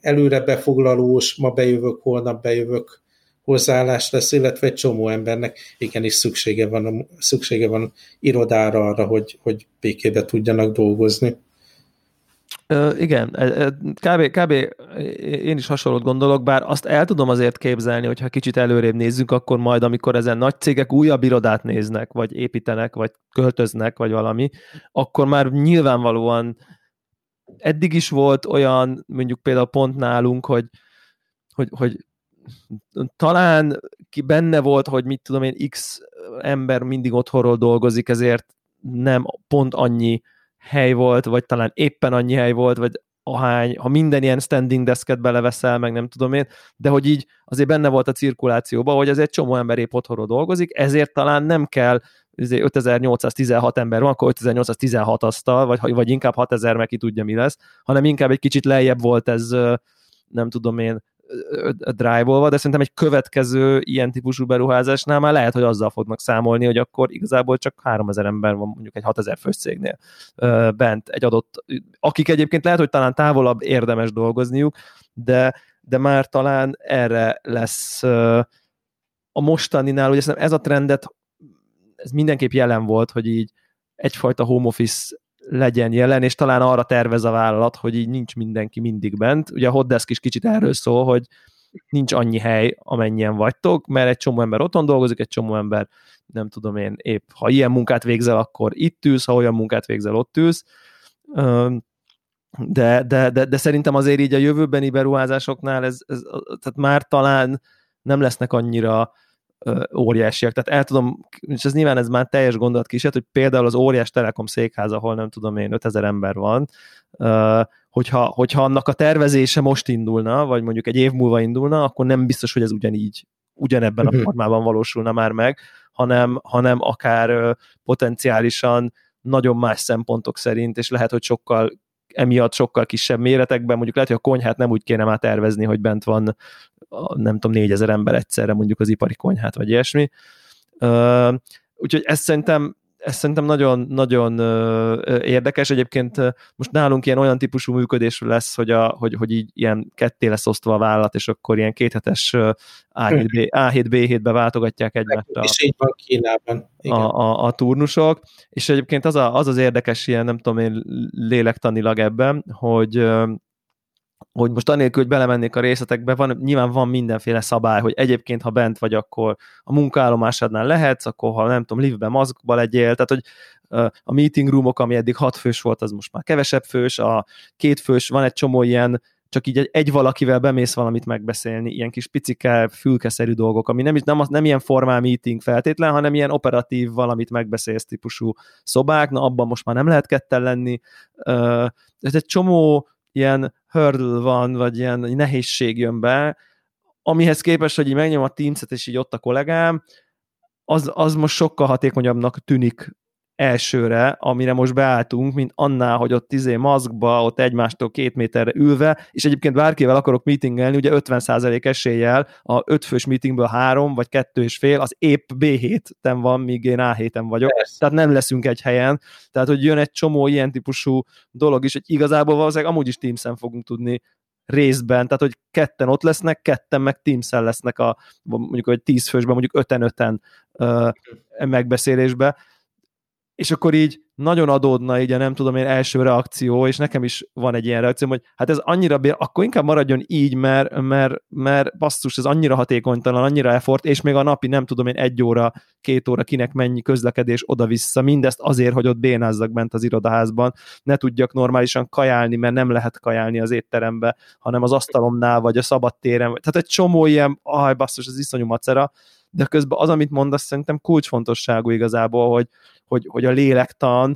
előre befoglalós, ma bejövök, holnap bejövök hozzáállás lesz, illetve egy csomó embernek igenis szüksége van, szüksége van irodára arra, hogy, hogy békébe tudjanak dolgozni. Ö, igen, e, e, kb, kb. én is hasonlót gondolok, bár azt el tudom azért képzelni, hogy ha kicsit előrébb nézzünk, akkor majd, amikor ezen nagy cégek újabb irodát néznek, vagy építenek, vagy költöznek, vagy valami, akkor már nyilvánvalóan eddig is volt olyan, mondjuk például pont nálunk, hogy, hogy, hogy talán benne volt, hogy mit tudom én, X ember mindig otthonról dolgozik, ezért nem pont annyi hely volt, vagy talán éppen annyi hely volt, vagy ahány, ha minden ilyen standing desket beleveszel, meg nem tudom én, de hogy így azért benne volt a cirkulációban, hogy azért csomó ember épp otthonról dolgozik, ezért talán nem kell 5816 ember van, akkor 5816 asztal, vagy, vagy inkább 6000, meg ki tudja mi lesz, hanem inkább egy kicsit lejjebb volt ez, nem tudom én, drive-olva, de szerintem egy következő ilyen típusú beruházásnál már lehet, hogy azzal fognak számolni, hogy akkor igazából csak 3000 ember van mondjuk egy 6000 fős cégnél bent egy adott, akik egyébként lehet, hogy talán távolabb érdemes dolgozniuk, de, de már talán erre lesz a mostaninál, ugye ez a trendet, ez mindenképp jelen volt, hogy így egyfajta home office legyen jelen, és talán arra tervez a vállalat, hogy így nincs mindenki mindig bent. Ugye a hotdesk is kicsit erről szól, hogy nincs annyi hely, amennyien vagytok, mert egy csomó ember otthon dolgozik, egy csomó ember, nem tudom én, épp ha ilyen munkát végzel, akkor itt ülsz, ha olyan munkát végzel, ott ülsz. De, de, de, de szerintem azért így a jövőbeni beruházásoknál ez, ez tehát már talán nem lesznek annyira óriásiak. Tehát el tudom, és ez nyilván ez már teljes gondolat kísért, hogy például az óriás Telekom székház, ahol nem tudom én 5000 ember van, hogyha, hogyha annak a tervezése most indulna, vagy mondjuk egy év múlva indulna, akkor nem biztos, hogy ez ugyanígy, ugyanebben a mhm. formában valósulna már meg, hanem, hanem akár potenciálisan nagyon más szempontok szerint, és lehet, hogy sokkal emiatt sokkal kisebb méretekben, mondjuk lehet, hogy a konyhát nem úgy kéne már tervezni, hogy bent van nem tudom, négyezer ember egyszerre mondjuk az ipari konyhát, vagy ilyesmi. Úgyhogy ezt szerintem ez szerintem nagyon-nagyon érdekes. Egyébként most nálunk ilyen olyan típusú működés lesz, hogy, a, hogy, hogy így ilyen ketté lesz osztva a vállalat, és akkor ilyen kéthetes A7B, A7B7-be váltogatják egymást. És így van Kínában. Igen. A, a, a turnusok, és egyébként az, a, az az érdekes ilyen, nem tudom én, lélektanilag ebben, hogy hogy most anélkül, hogy belemennék a részletekbe, van, nyilván van mindenféle szabály, hogy egyébként, ha bent vagy, akkor a munkaállomásodnál lehetsz, akkor ha nem tudom, live-be, maszkba legyél, tehát hogy a meeting roomok, ami eddig hat fős volt, az most már kevesebb fős, a két fős, van egy csomó ilyen, csak így egy, egy valakivel bemész valamit megbeszélni, ilyen kis picike, fülkeszerű dolgok, ami nem, nem, nem ilyen formál meeting feltétlen, hanem ilyen operatív valamit megbeszélsz típusú szobák, na abban most már nem lehet ketten lenni. Ez egy csomó ilyen hurdle van, vagy ilyen nehézség jön be, amihez képest, hogy így megnyom a Teams-et, és így ott a kollégám, az, az most sokkal hatékonyabbnak tűnik elsőre, amire most beálltunk, mint annál, hogy ott izé maszkba, ott egymástól két méterre ülve, és egyébként bárkivel akarok meetingelni, ugye 50% eséllyel a ötfős meetingből három vagy kettő és fél, az épp B7-ten van, míg én A7-en vagyok, Persze. tehát nem leszünk egy helyen, tehát hogy jön egy csomó ilyen típusú dolog is, hogy igazából valószínűleg amúgy is Teams-en fogunk tudni részben, tehát hogy ketten ott lesznek, ketten meg teams lesznek a mondjuk hogy tíz fősben, mondjuk öten-öten uh, megbeszélésbe, és akkor így nagyon adódna így a nem tudom én első reakció, és nekem is van egy ilyen reakció, hogy hát ez annyira, bér, akkor inkább maradjon így, mert, mert, mert basszus, ez annyira hatékonytalan, annyira effort, és még a napi nem tudom én egy óra, két óra kinek mennyi közlekedés oda-vissza, mindezt azért, hogy ott bénázzak bent az irodaházban, ne tudjak normálisan kajálni, mert nem lehet kajálni az étterembe, hanem az asztalomnál, vagy a szabadtéren, tehát egy csomó ilyen, aj basszus, ez iszonyú macera, de közben az, amit mondasz, szerintem kulcsfontosságú igazából, hogy, hogy, hogy a lélektan,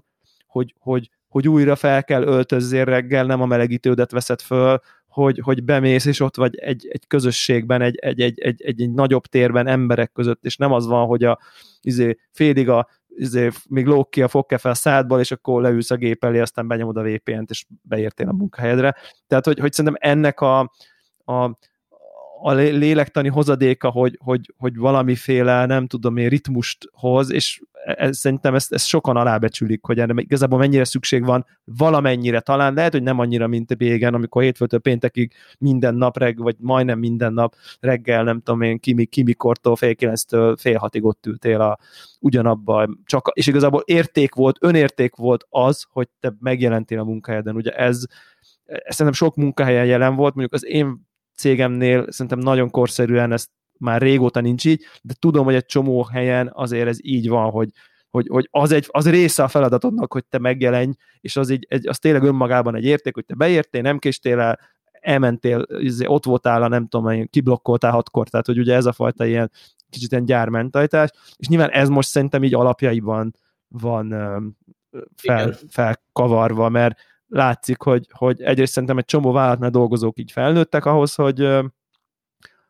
hogy, hogy, hogy újra fel kell öltözzél reggel, nem a melegítődet veszed föl, hogy, hogy bemész, és ott vagy egy, egy közösségben, egy, egy, egy, egy, egy, egy nagyobb térben emberek között, és nem az van, hogy a izé, félig a izé, még lók ki a fogkefe a szádból, és akkor leülsz a gép elé, aztán benyomod a VPN-t, és beértél a munkahelyedre. Tehát, hogy, hogy szerintem ennek a, a a lélektani hozadéka, hogy, hogy, hogy valamiféle, nem tudom én, ritmust hoz, és ez, szerintem ezt, ezt sokan alábecsülik, hogy erre igazából mennyire szükség van, valamennyire. Talán, lehet, hogy nem annyira, mint régen, amikor hétfőtől péntekig minden nap reg, vagy majdnem minden nap reggel, nem tudom én, ki, ki mikortól fél kilenctől fél hatig ott ültél a, ugyanabban, csak, és igazából érték volt, önérték volt az, hogy te megjelentél a munkahelyeden, ugye ez, ez szerintem sok munkahelyen jelen volt, mondjuk az én cégemnél szerintem nagyon korszerűen ezt már régóta nincs így, de tudom, hogy egy csomó helyen azért ez így van, hogy, hogy, hogy az, egy, az része a feladatodnak, hogy te megjelenj, és az, így, egy, az tényleg önmagában egy érték, hogy te beértél, nem késtél el, elmentél, izé, ott voltál a nem tudom, kiblokkoltál hatkor, tehát hogy ugye ez a fajta ilyen kicsit ilyen gyármentalitás, és nyilván ez most szerintem így alapjaiban van fel, felkavarva, mert látszik, hogy, hogy egyrészt szerintem egy csomó vállalatnál dolgozók így felnőttek ahhoz, hogy,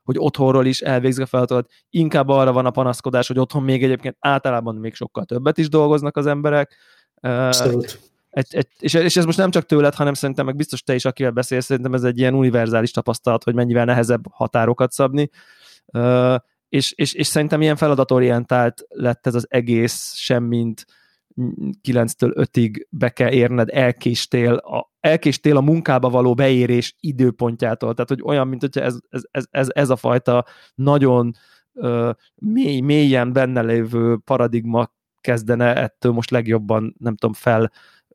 hogy otthonról is elvégzik a feladatot, inkább arra van a panaszkodás, hogy otthon még egyébként általában még sokkal többet is dolgoznak az emberek. Abszolút. Egy, egy, és, és ez most nem csak tőled, hanem szerintem meg biztos te is, akivel beszélsz, szerintem ez egy ilyen univerzális tapasztalat, hogy mennyivel nehezebb határokat szabni. És, és, és szerintem ilyen feladatorientált lett ez az egész, semmint 9-től 5-ig be kell érned, elkéstél a, elkéstél a munkába való beérés időpontjától, tehát hogy olyan, mint hogyha ez, ez, ez, ez, ez a fajta nagyon uh, mély, mélyen benne lévő paradigma kezdene ettől most legjobban, nem tudom,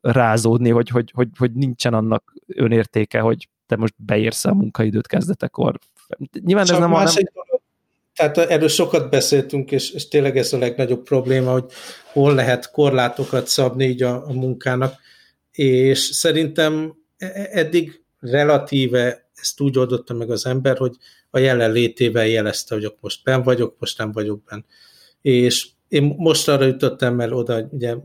felrázódni, hogy, hogy, hogy, hogy nincsen annak önértéke, hogy te most beérsz a munkaidőt kezdetekor. Nyilván Csak ez nem, másik, nem tehát erről sokat beszéltünk, és, és tényleg ez a legnagyobb probléma, hogy hol lehet korlátokat szabni így a, a munkának, és szerintem e, e, eddig relatíve ezt úgy oldotta meg az ember, hogy a jelenlétével jelezte, hogy most ben vagyok, most nem vagyok ben. És én most arra jutottam el oda, ugye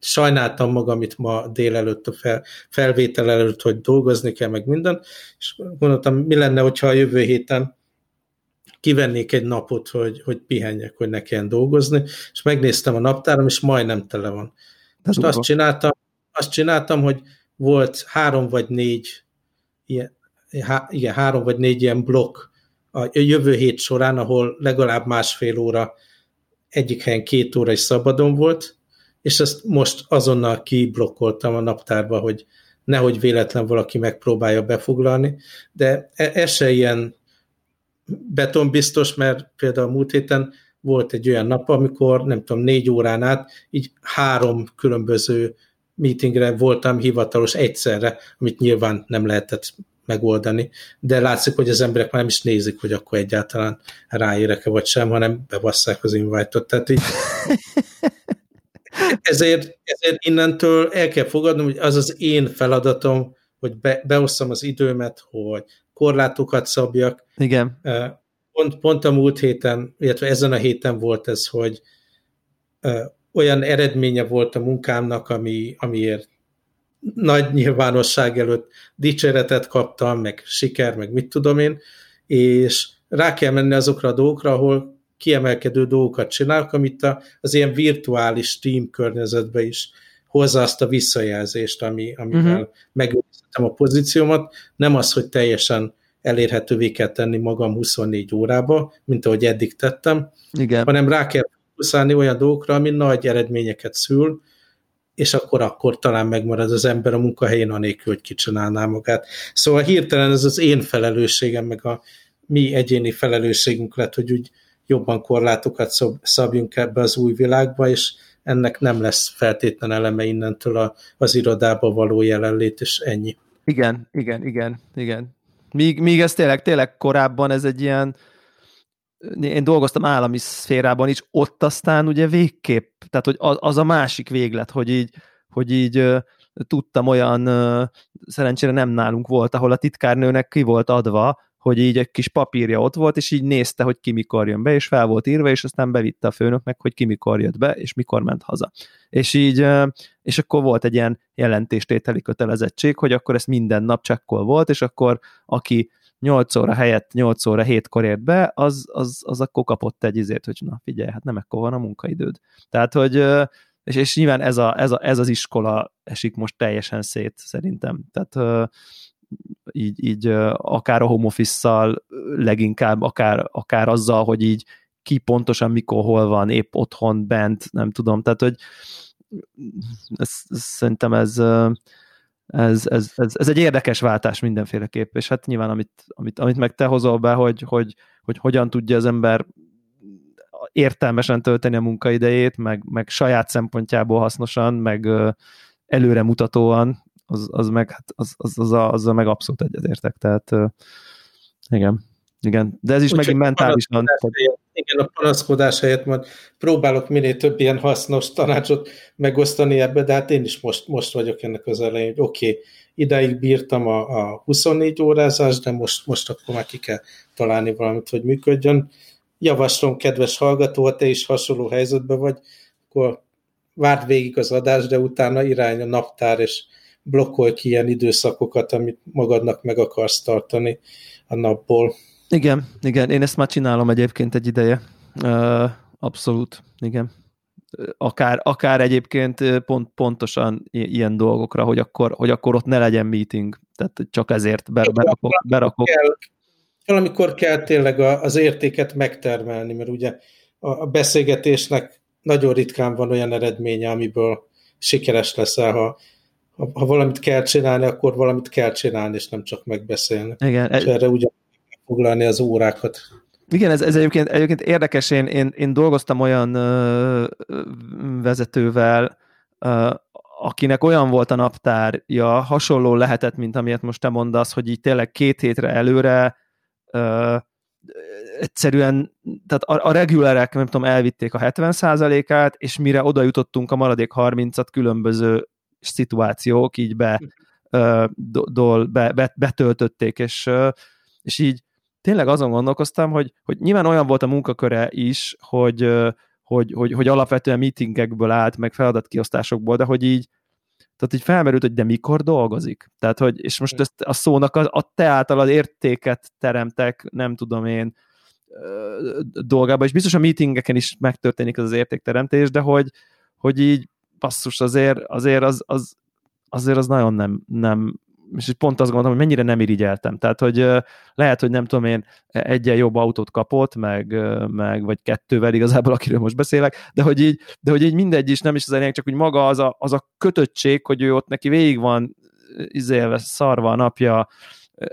sajnáltam magam itt ma délelőtt a fel, felvétel előtt, hogy dolgozni kell, meg minden, és gondoltam, mi lenne, hogyha a jövő héten kivennék egy napot, hogy, hogy pihenjek, hogy ne kelljen dolgozni, és megnéztem a naptáram, és majdnem tele van. Most azt csináltam, azt csináltam, hogy volt három vagy négy ilyen, há, igen, három vagy négy ilyen blokk a jövő hét során, ahol legalább másfél óra egyik helyen két óra is szabadon volt, és ezt most azonnal kiblokkoltam a naptárba, hogy nehogy véletlen valaki megpróbálja befoglalni, de e, ez se ilyen betonbiztos, mert például a múlt héten volt egy olyan nap, amikor nem tudom, négy órán át így három különböző meetingre voltam hivatalos egyszerre, amit nyilván nem lehetett megoldani, de látszik, hogy az emberek már nem is nézik, hogy akkor egyáltalán ráérek-e vagy sem, hanem bebasszák az invite-ot. Tehát így (laughs) ezért, ezért innentől el kell fogadnom, hogy az az én feladatom, hogy be, beosszam az időmet, hogy korlátokat szabjak. Igen. Pont, pont a múlt héten, illetve ezen a héten volt ez, hogy olyan eredménye volt a munkámnak, ami, amiért nagy nyilvánosság előtt dicséretet kaptam, meg siker, meg mit tudom én, és rá kell menni azokra a dolgokra, ahol kiemelkedő dolgokat csinálok, amit az ilyen virtuális team környezetbe is hozza azt a visszajelzést, ami, amivel uh-huh. megőrizhetem a pozíciómat. Nem az, hogy teljesen elérhetővé kell tenni magam 24 órába, mint ahogy eddig tettem, Igen. hanem rá kell fókuszálni olyan dolgokra, ami nagy eredményeket szül, és akkor akkor talán megmarad az ember a munkahelyén, anélkül, hogy kicsinálná magát. Szóval hirtelen ez az én felelősségem, meg a mi egyéni felelősségünk lett, hogy úgy jobban korlátokat szabjunk ebbe az új világba, és ennek nem lesz feltétlen eleme innentől a, az irodába való jelenlét, és ennyi. Igen, igen, igen, igen. Míg, míg ez tényleg, tényleg korábban ez egy ilyen, én dolgoztam állami szférában is, ott aztán ugye végképp, tehát hogy az, az a másik véglet, hogy így, hogy így tudtam olyan, szerencsére nem nálunk volt, ahol a titkárnőnek ki volt adva, hogy így egy kis papírja ott volt, és így nézte, hogy ki mikor jön be, és fel volt írva, és aztán bevitte a főnöknek, hogy ki mikor jött be, és mikor ment haza. És így, és akkor volt egy ilyen jelentéstételi kötelezettség, hogy akkor ezt minden nap csekkol volt, és akkor aki 8 óra helyett 8 óra 7-kor ért be, az, az, az akkor kapott egy izért, hogy na figyelj, hát nem ekkor van a munkaidőd. Tehát, hogy és, és nyilván ez, a, ez, a, ez az iskola esik most teljesen szét, szerintem. Tehát így, így akár a home office leginkább, akár, akár azzal, hogy így ki pontosan mikor hol van, épp otthon, bent, nem tudom, tehát hogy ez, szerintem ez, ez, ez, ez, ez egy érdekes váltás mindenféleképp, és hát nyilván amit, amit, amit meg te hozol be, hogy, hogy, hogy hogyan tudja az ember értelmesen tölteni a munkaidejét, meg, meg saját szempontjából hasznosan, meg előremutatóan, az, az meg, hát az, az, az, a, az a meg abszolút egyetértek, tehát igen, igen, de ez is Úgy megint mentálisan. Igen, a panaszkodás helyett majd próbálok minél több ilyen hasznos tanácsot megosztani ebbe, de hát én is most, most vagyok ennek az elején, hogy oké, okay, idáig bírtam a, a 24 órázást, de most, most akkor már ki kell találni valamit, hogy működjön. Javaslom, kedves hallgató, ha te is hasonló helyzetben vagy, akkor várd végig az adást, de utána irány a naptár, és blokkolj ki ilyen időszakokat, amit magadnak meg akarsz tartani a napból. Igen, igen, én ezt már csinálom egyébként egy ideje. Abszolút, igen. Akár, akár egyébként pont, pontosan ilyen dolgokra, hogy akkor, hogy akkor ott ne legyen meeting, tehát csak ezért berakok. berakok. Kell, valamikor kell tényleg az értéket megtermelni, mert ugye a beszélgetésnek nagyon ritkán van olyan eredménye, amiből sikeres leszel, ha ha, ha valamit kell csinálni, akkor valamit kell csinálni, és nem csak megbeszélni. Igen. És erre ugyan foglalni az órákat. Igen, ez, ez egyébként, egyébként érdekes, én, én, én dolgoztam olyan ö, vezetővel, ö, akinek olyan volt a naptárja, hasonló lehetett, mint amilyet most te mondasz, hogy így tényleg két hétre előre ö, egyszerűen, tehát a, a regulárek, nem tudom, elvitték a 70%-át, és mire oda jutottunk a maradék 30-at különböző szituációk így be, dol, be, be, betöltötték, és, és így tényleg azon gondolkoztam, hogy, hogy nyilván olyan volt a munkaköre is, hogy, hogy, hogy, hogy alapvetően meetingekből állt, meg feladatkiosztásokból, de hogy így, tehát így felmerült, hogy de mikor dolgozik. Tehát, hogy, és most ezt a szónak a, a te által az értéket teremtek, nem tudom én, dolgába, és biztos a meetingeken is megtörténik ez az értékteremtés, de hogy, hogy így basszus, azért, azért az, az, azért az nagyon nem, nem és pont azt gondolom, hogy mennyire nem irigyeltem. Tehát, hogy lehet, hogy nem tudom én, egyen jobb autót kapott, meg, meg vagy kettővel igazából, akiről most beszélek, de hogy így, de hogy így mindegy is, nem is az elég, csak hogy maga az a, az a kötöttség, hogy ő ott neki végig van izélve, szarva a napja,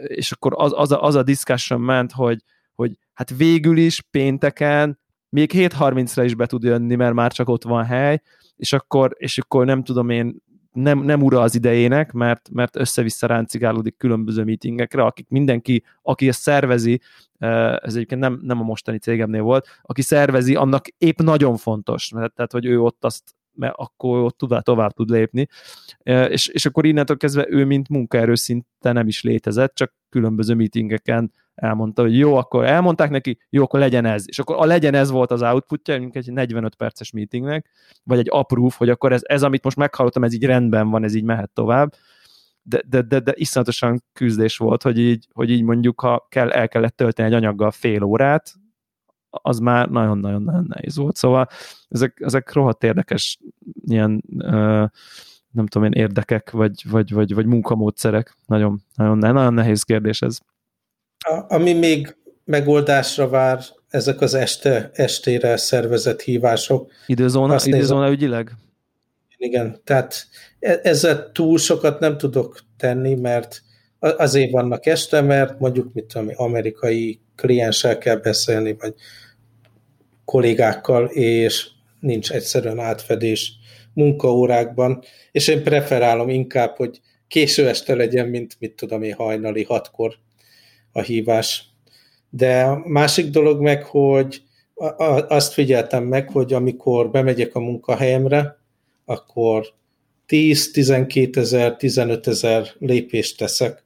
és akkor az, az, a, az a discussion ment, hogy, hogy hát végül is pénteken még 7.30-ra is be tud jönni, mert már csak ott van hely, és akkor, és akkor nem tudom én, nem, nem ura az idejének, mert, mert össze-vissza ráncigálódik különböző meetingekre, akik mindenki, aki ezt szervezi, ez egyébként nem, nem a mostani cégemnél volt, aki szervezi, annak épp nagyon fontos, mert, tehát hogy ő ott azt mert akkor ott tovább, tovább tud lépni, és, és akkor innentől kezdve ő, mint munkaerő szinte nem is létezett, csak különböző meetingeken elmondta, hogy jó, akkor elmondták neki, jó, akkor legyen ez. És akkor a legyen ez volt az outputja, mint egy 45 perces meetingnek, vagy egy approve, hogy akkor ez, ez, amit most meghallottam, ez így rendben van, ez így mehet tovább. De, de, de, de iszonyatosan küzdés volt, hogy így, hogy így mondjuk, ha kell, el kellett tölteni egy anyaggal fél órát, az már nagyon-nagyon-nagyon nehéz volt. Szóval ezek, ezek rohadt érdekes ilyen uh, nem tudom én, érdekek, vagy, vagy, vagy, vagy munkamódszerek. Nagyon, nagyon, nagyon nehéz kérdés ez. A, ami még megoldásra vár, ezek az este, estére szervezett hívások. Időzóna, Azt időzóna nézem, ügyileg? Igen, tehát e, ezzel túl sokat nem tudok tenni, mert azért vannak este, mert mondjuk, mit tudom, amerikai klienssel kell beszélni, vagy kollégákkal, és nincs egyszerűen átfedés munkaórákban, és én preferálom inkább, hogy késő este legyen, mint mit tudom én hajnali hatkor a hívás. De a másik dolog meg, hogy azt figyeltem meg, hogy amikor bemegyek a munkahelyemre, akkor 10-12 ezer, 15 ezer lépést teszek,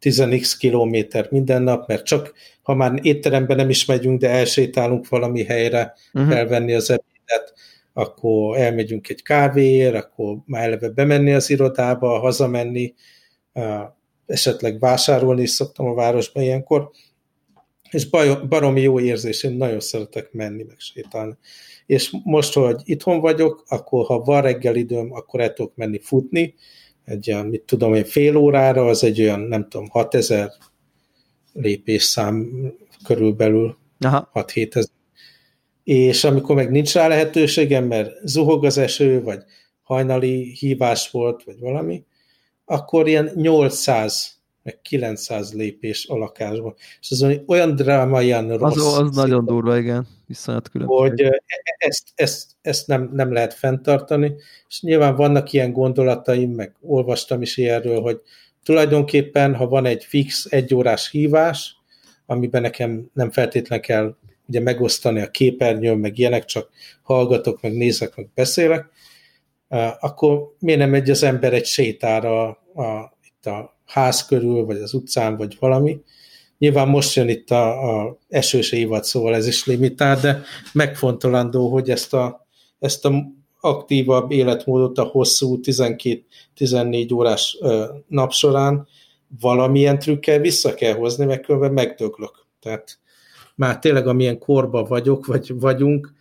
10x kilométer minden nap, mert csak ha már étteremben nem is megyünk, de elsétálunk valami helyre, uh-huh. elvenni az ebédet, akkor elmegyünk egy kávéért, akkor már eleve bemenni az irodába, hazamenni, esetleg vásárolni is szoktam a városban ilyenkor, és baromi jó érzés, én nagyon szeretek menni, meg sétálni. És most, hogy itthon vagyok, akkor ha van reggel időm, akkor el tudok menni futni, egy olyan, mit tudom én, fél órára, az egy olyan, nem tudom, 6000 lépésszám körülbelül, 6-7 ezer. És amikor meg nincs rá lehetőségem, mert zuhog az eső, vagy hajnali hívás volt, vagy valami, akkor ilyen 800 meg 900 lépés a lakásban. És az olyan drámaian rossz. Az, az nagyon durva, igen. Viszonyat különböző. Hogy e, e, ezt, ezt, ezt nem, nem lehet fenntartani, és nyilván vannak ilyen gondolataim, meg olvastam is ilyenről, hogy tulajdonképpen, ha van egy fix egyórás hívás, amiben nekem nem feltétlenül kell ugye megosztani a képernyőn, meg ilyenek, csak hallgatok, meg nézek, meg beszélek, akkor miért nem megy az ember egy sétára a, itt a ház körül, vagy az utcán, vagy valami. Nyilván most jön itt a, a esős évad, szóval ez is limitált, de megfontolandó, hogy ezt a, ezt a aktívabb életmódot a hosszú 12-14 órás nap során valamilyen trükkel vissza kell hozni, meg különben megdöglök. Tehát már tényleg amilyen korba vagyok, vagy vagyunk,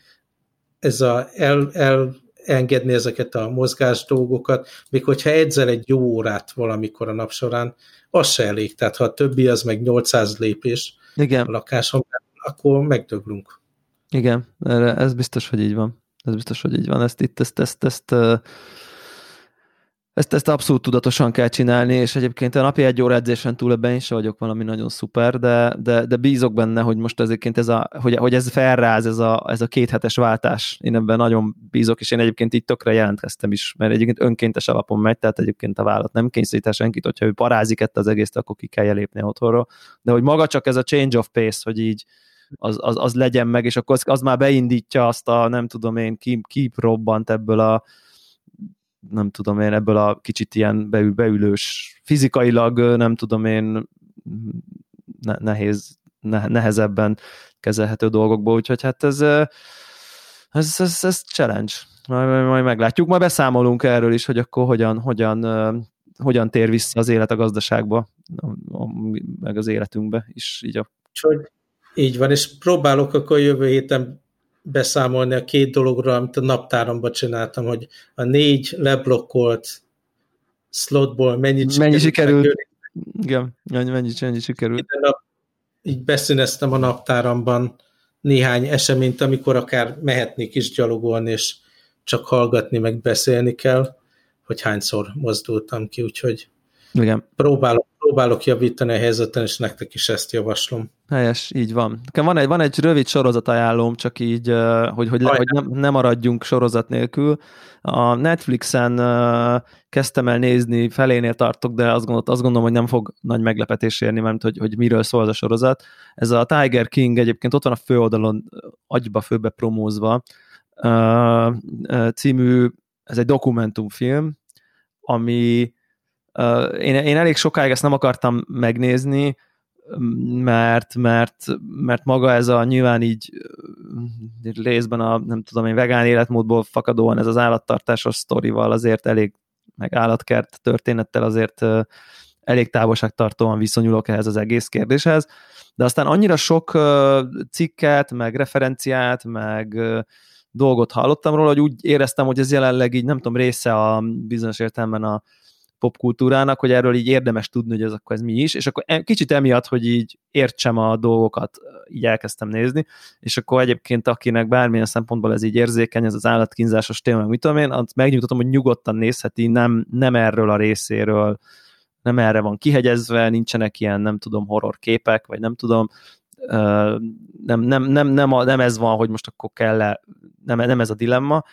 ez a el, el engedni ezeket a mozgás dolgokat, még hogyha edzel egy jó órát valamikor a nap során, az se elég. Tehát ha a többi az meg 800 lépés Igen. a lakáson, akkor megdöglünk. Igen, ez biztos, hogy így van. Ez biztos, hogy így van. Ezt itt, ezt, ezt, ezt, ezt ezt, ezt abszolút tudatosan kell csinálni, és egyébként a napi egy óra edzésen túl ebben is vagyok valami nagyon szuper, de, de, de bízok benne, hogy most ezért ez a, hogy, hogy ez felráz, ez a, ez a kéthetes váltás. Én ebben nagyon bízok, és én egyébként itt tökre jelentkeztem is, mert egyébként önkéntes alapon megy, tehát egyébként a vállalat nem kényszerít senkit, hogyha ő parázik ezt az egész, akkor ki kell lépni otthonról. De hogy maga csak ez a change of pace, hogy így az, az, az legyen meg, és akkor az, az már beindítja azt a, nem tudom én, ki, ki robbant ebből a nem tudom én, ebből a kicsit ilyen beül, beülős, fizikailag nem tudom én, ne, nehéz, ne, nehezebben kezelhető dolgokból, úgyhogy hát ez, ez, ez, ez challenge. Majd, majd meglátjuk, majd beszámolunk erről is, hogy akkor hogyan, hogyan, hogyan tér vissza az élet a gazdaságba, meg az életünkbe is. Így, a... így van, és próbálok akkor jövő héten beszámolni a két dologról, amit a naptáramban csináltam, hogy a négy leblokkolt slotból mennyit mennyi sikerült. sikerült. Igen, mennyi, mennyi, mennyi sikerült. Minden nap így beszíneztem a naptáramban néhány eseményt, amikor akár mehetnék is gyalogolni, és csak hallgatni, meg beszélni kell, hogy hányszor mozdultam ki, úgyhogy Igen. Próbálok, próbálok javítani a helyzeten, és nektek is ezt javaslom. Helyes, így van. Van egy, van egy rövid sorozat ajánlóm, csak így, hogy, hogy, hogy nem, nem maradjunk sorozat nélkül. A Netflixen kezdtem el nézni, felénél tartok, de azt, gondolt, azt gondolom, hogy nem fog nagy meglepetés érni, mert hogy, hogy miről szól ez a sorozat. Ez a Tiger King egyébként ott van a főoldalon agyba főbe promózva című, ez egy dokumentumfilm, ami én, én elég sokáig ezt nem akartam megnézni, mert, mert, mert maga ez a nyilván így részben a nem tudom én vegán életmódból fakadóan ez az állattartásos sztorival azért elég meg állatkert történettel azért elég távolságtartóan viszonyulok ehhez az egész kérdéshez, de aztán annyira sok cikket, meg referenciát, meg dolgot hallottam róla, hogy úgy éreztem, hogy ez jelenleg így nem tudom, része a bizonyos értelemben a, popkultúrának, hogy erről így érdemes tudni, hogy ez akkor ez mi is, és akkor kicsit emiatt, hogy így értsem a dolgokat, így elkezdtem nézni, és akkor egyébként akinek bármilyen szempontból ez így érzékeny, ez az állatkínzásos téma, mit tudom én, azt megnyugtatom, hogy nyugodtan nézheti, nem, nem erről a részéről, nem erre van kihegyezve, nincsenek ilyen, nem tudom, horror képek, vagy nem tudom, nem, nem, nem, nem, nem ez van, hogy most akkor kell -e, nem, nem ez a dilemma,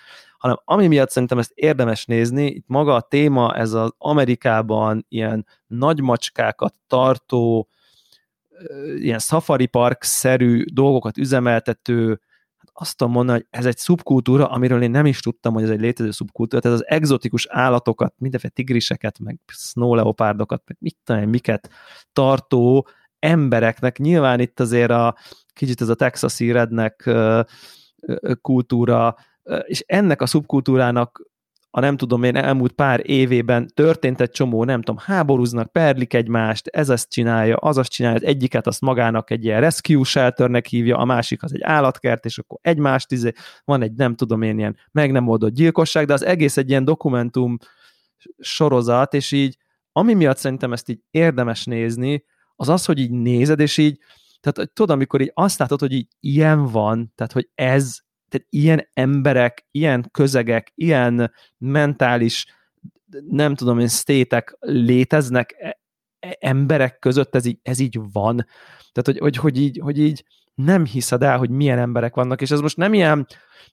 hanem ami miatt szerintem ezt érdemes nézni, itt maga a téma, ez az Amerikában ilyen nagy macskákat tartó, ilyen safari park-szerű dolgokat üzemeltető, hát azt tudom mondani, hogy ez egy szubkultúra, amiről én nem is tudtam, hogy ez egy létező szubkultúra, tehát az egzotikus állatokat, mindenféle tigriseket, meg snow leopárdokat, meg mit tudom, miket tartó embereknek, nyilván itt azért a kicsit ez a texasi rednek kultúra, és ennek a szubkultúrának a nem tudom én elmúlt pár évében történt egy csomó, nem tudom, háborúznak, perlik egymást, ez ezt csinálja, az azt csinálja, az egyiket azt magának egy ilyen rescue shelternek hívja, a másik az egy állatkert, és akkor egymást, izé, van egy nem tudom én ilyen meg nem oldott gyilkosság, de az egész egy ilyen dokumentum sorozat, és így ami miatt szerintem ezt így érdemes nézni, az az, hogy így nézed, és így, tehát tudod, amikor így azt látod, hogy így ilyen van, tehát hogy ez tehát ilyen emberek, ilyen közegek, ilyen mentális, nem tudom én, sztétek léteznek e, e, emberek között, ez így, ez így van. Tehát, hogy, hogy, hogy, így, hogy így nem hiszed el, hogy milyen emberek vannak, és ez most nem ilyen,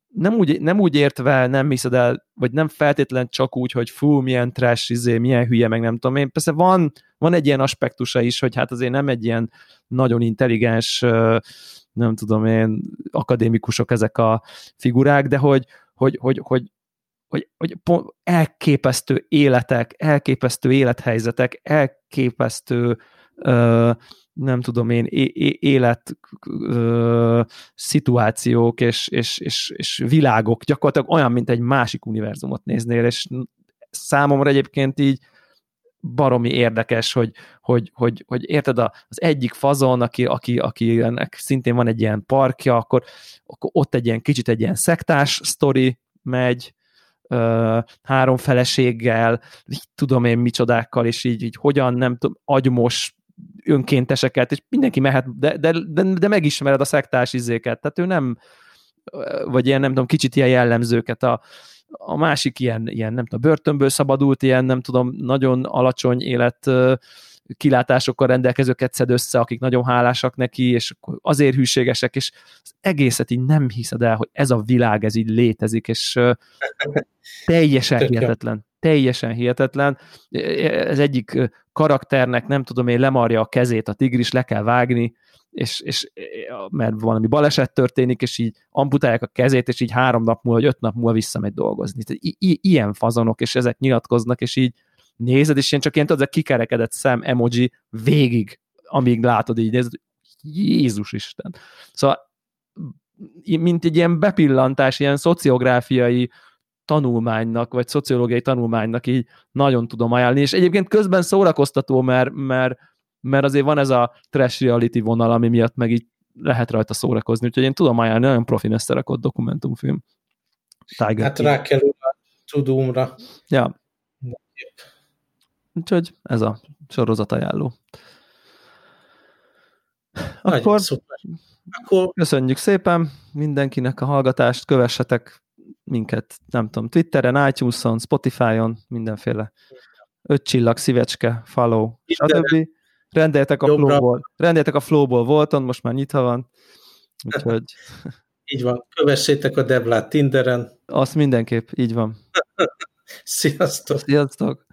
nem úgy, nem úgy értve nem hiszed el, vagy nem feltétlen csak úgy, hogy fú, milyen trash, izé, milyen hülye, meg nem tudom én. Persze van, van egy ilyen aspektusa is, hogy hát azért nem egy ilyen nagyon intelligens nem tudom én, akadémikusok ezek a figurák, de hogy, hogy, hogy, hogy, hogy, hogy elképesztő életek, elképesztő élethelyzetek, elképesztő ö, nem tudom én, élet ö, szituációk és, és, és, és világok gyakorlatilag olyan, mint egy másik univerzumot néznél, és számomra egyébként így baromi érdekes, hogy, hogy, hogy, hogy érted, az egyik fazon, aki, aki, aki ennek szintén van egy ilyen parkja, akkor, akkor ott egy ilyen kicsit egy ilyen szektás sztori megy, három feleséggel, így tudom én micsodákkal, és így, így hogyan, nem tudom, agymos önkénteseket, és mindenki mehet, de, de, de, de megismered a szektás izéket, tehát ő nem, vagy ilyen nem tudom, kicsit ilyen jellemzőket. A, a másik ilyen, ilyen nem tudom, börtönből szabadult, ilyen nem tudom, nagyon alacsony élet kilátásokkal rendelkezőket szed össze, akik nagyon hálásak neki, és azért hűségesek, és az egészet így nem hiszed el, hogy ez a világ, ez így létezik, és teljesen hihetetlen. Teljesen hihetetlen. Ez egyik karakternek, nem tudom én, lemarja a kezét a tigris, le kell vágni, és, és mert valami baleset történik, és így amputálják a kezét, és így három nap múlva, vagy öt nap múlva visszamegy dolgozni. Tehát i- i- ilyen fazonok, és ezek nyilatkoznak, és így nézed, és ilyen csak ilyen tudod, kikerekedett szem emoji végig, amíg látod így nézed, Jézus Isten. Szóval mint egy ilyen bepillantás, ilyen szociográfiai tanulmánynak, vagy szociológiai tanulmánynak így nagyon tudom ajánlani, és egyébként közben szórakoztató, mert, mert mert azért van ez a trash reality vonal, ami miatt meg így lehet rajta szórakozni, úgyhogy én tudom ajánlani, nagyon profin összerakott dokumentumfilm. Tiger hát King. rákerül a tudumra. Ja. Úgyhogy ez a sorozat ajánló. Akkor, Akkor köszönjük szépen mindenkinek a hallgatást, kövessetek minket, nem tudom, Twitteren, iTunes-on, Spotify-on, mindenféle öt csillag, szívecske, follow, stb. Rendeltek a Flowból, rendeltek a Flowból Volton, most már nyitva van, úgyhogy... (laughs) Így van, kövessétek a Devlát Tinderen. Azt mindenképp, így van. (laughs) Sziasztok! Sziasztok!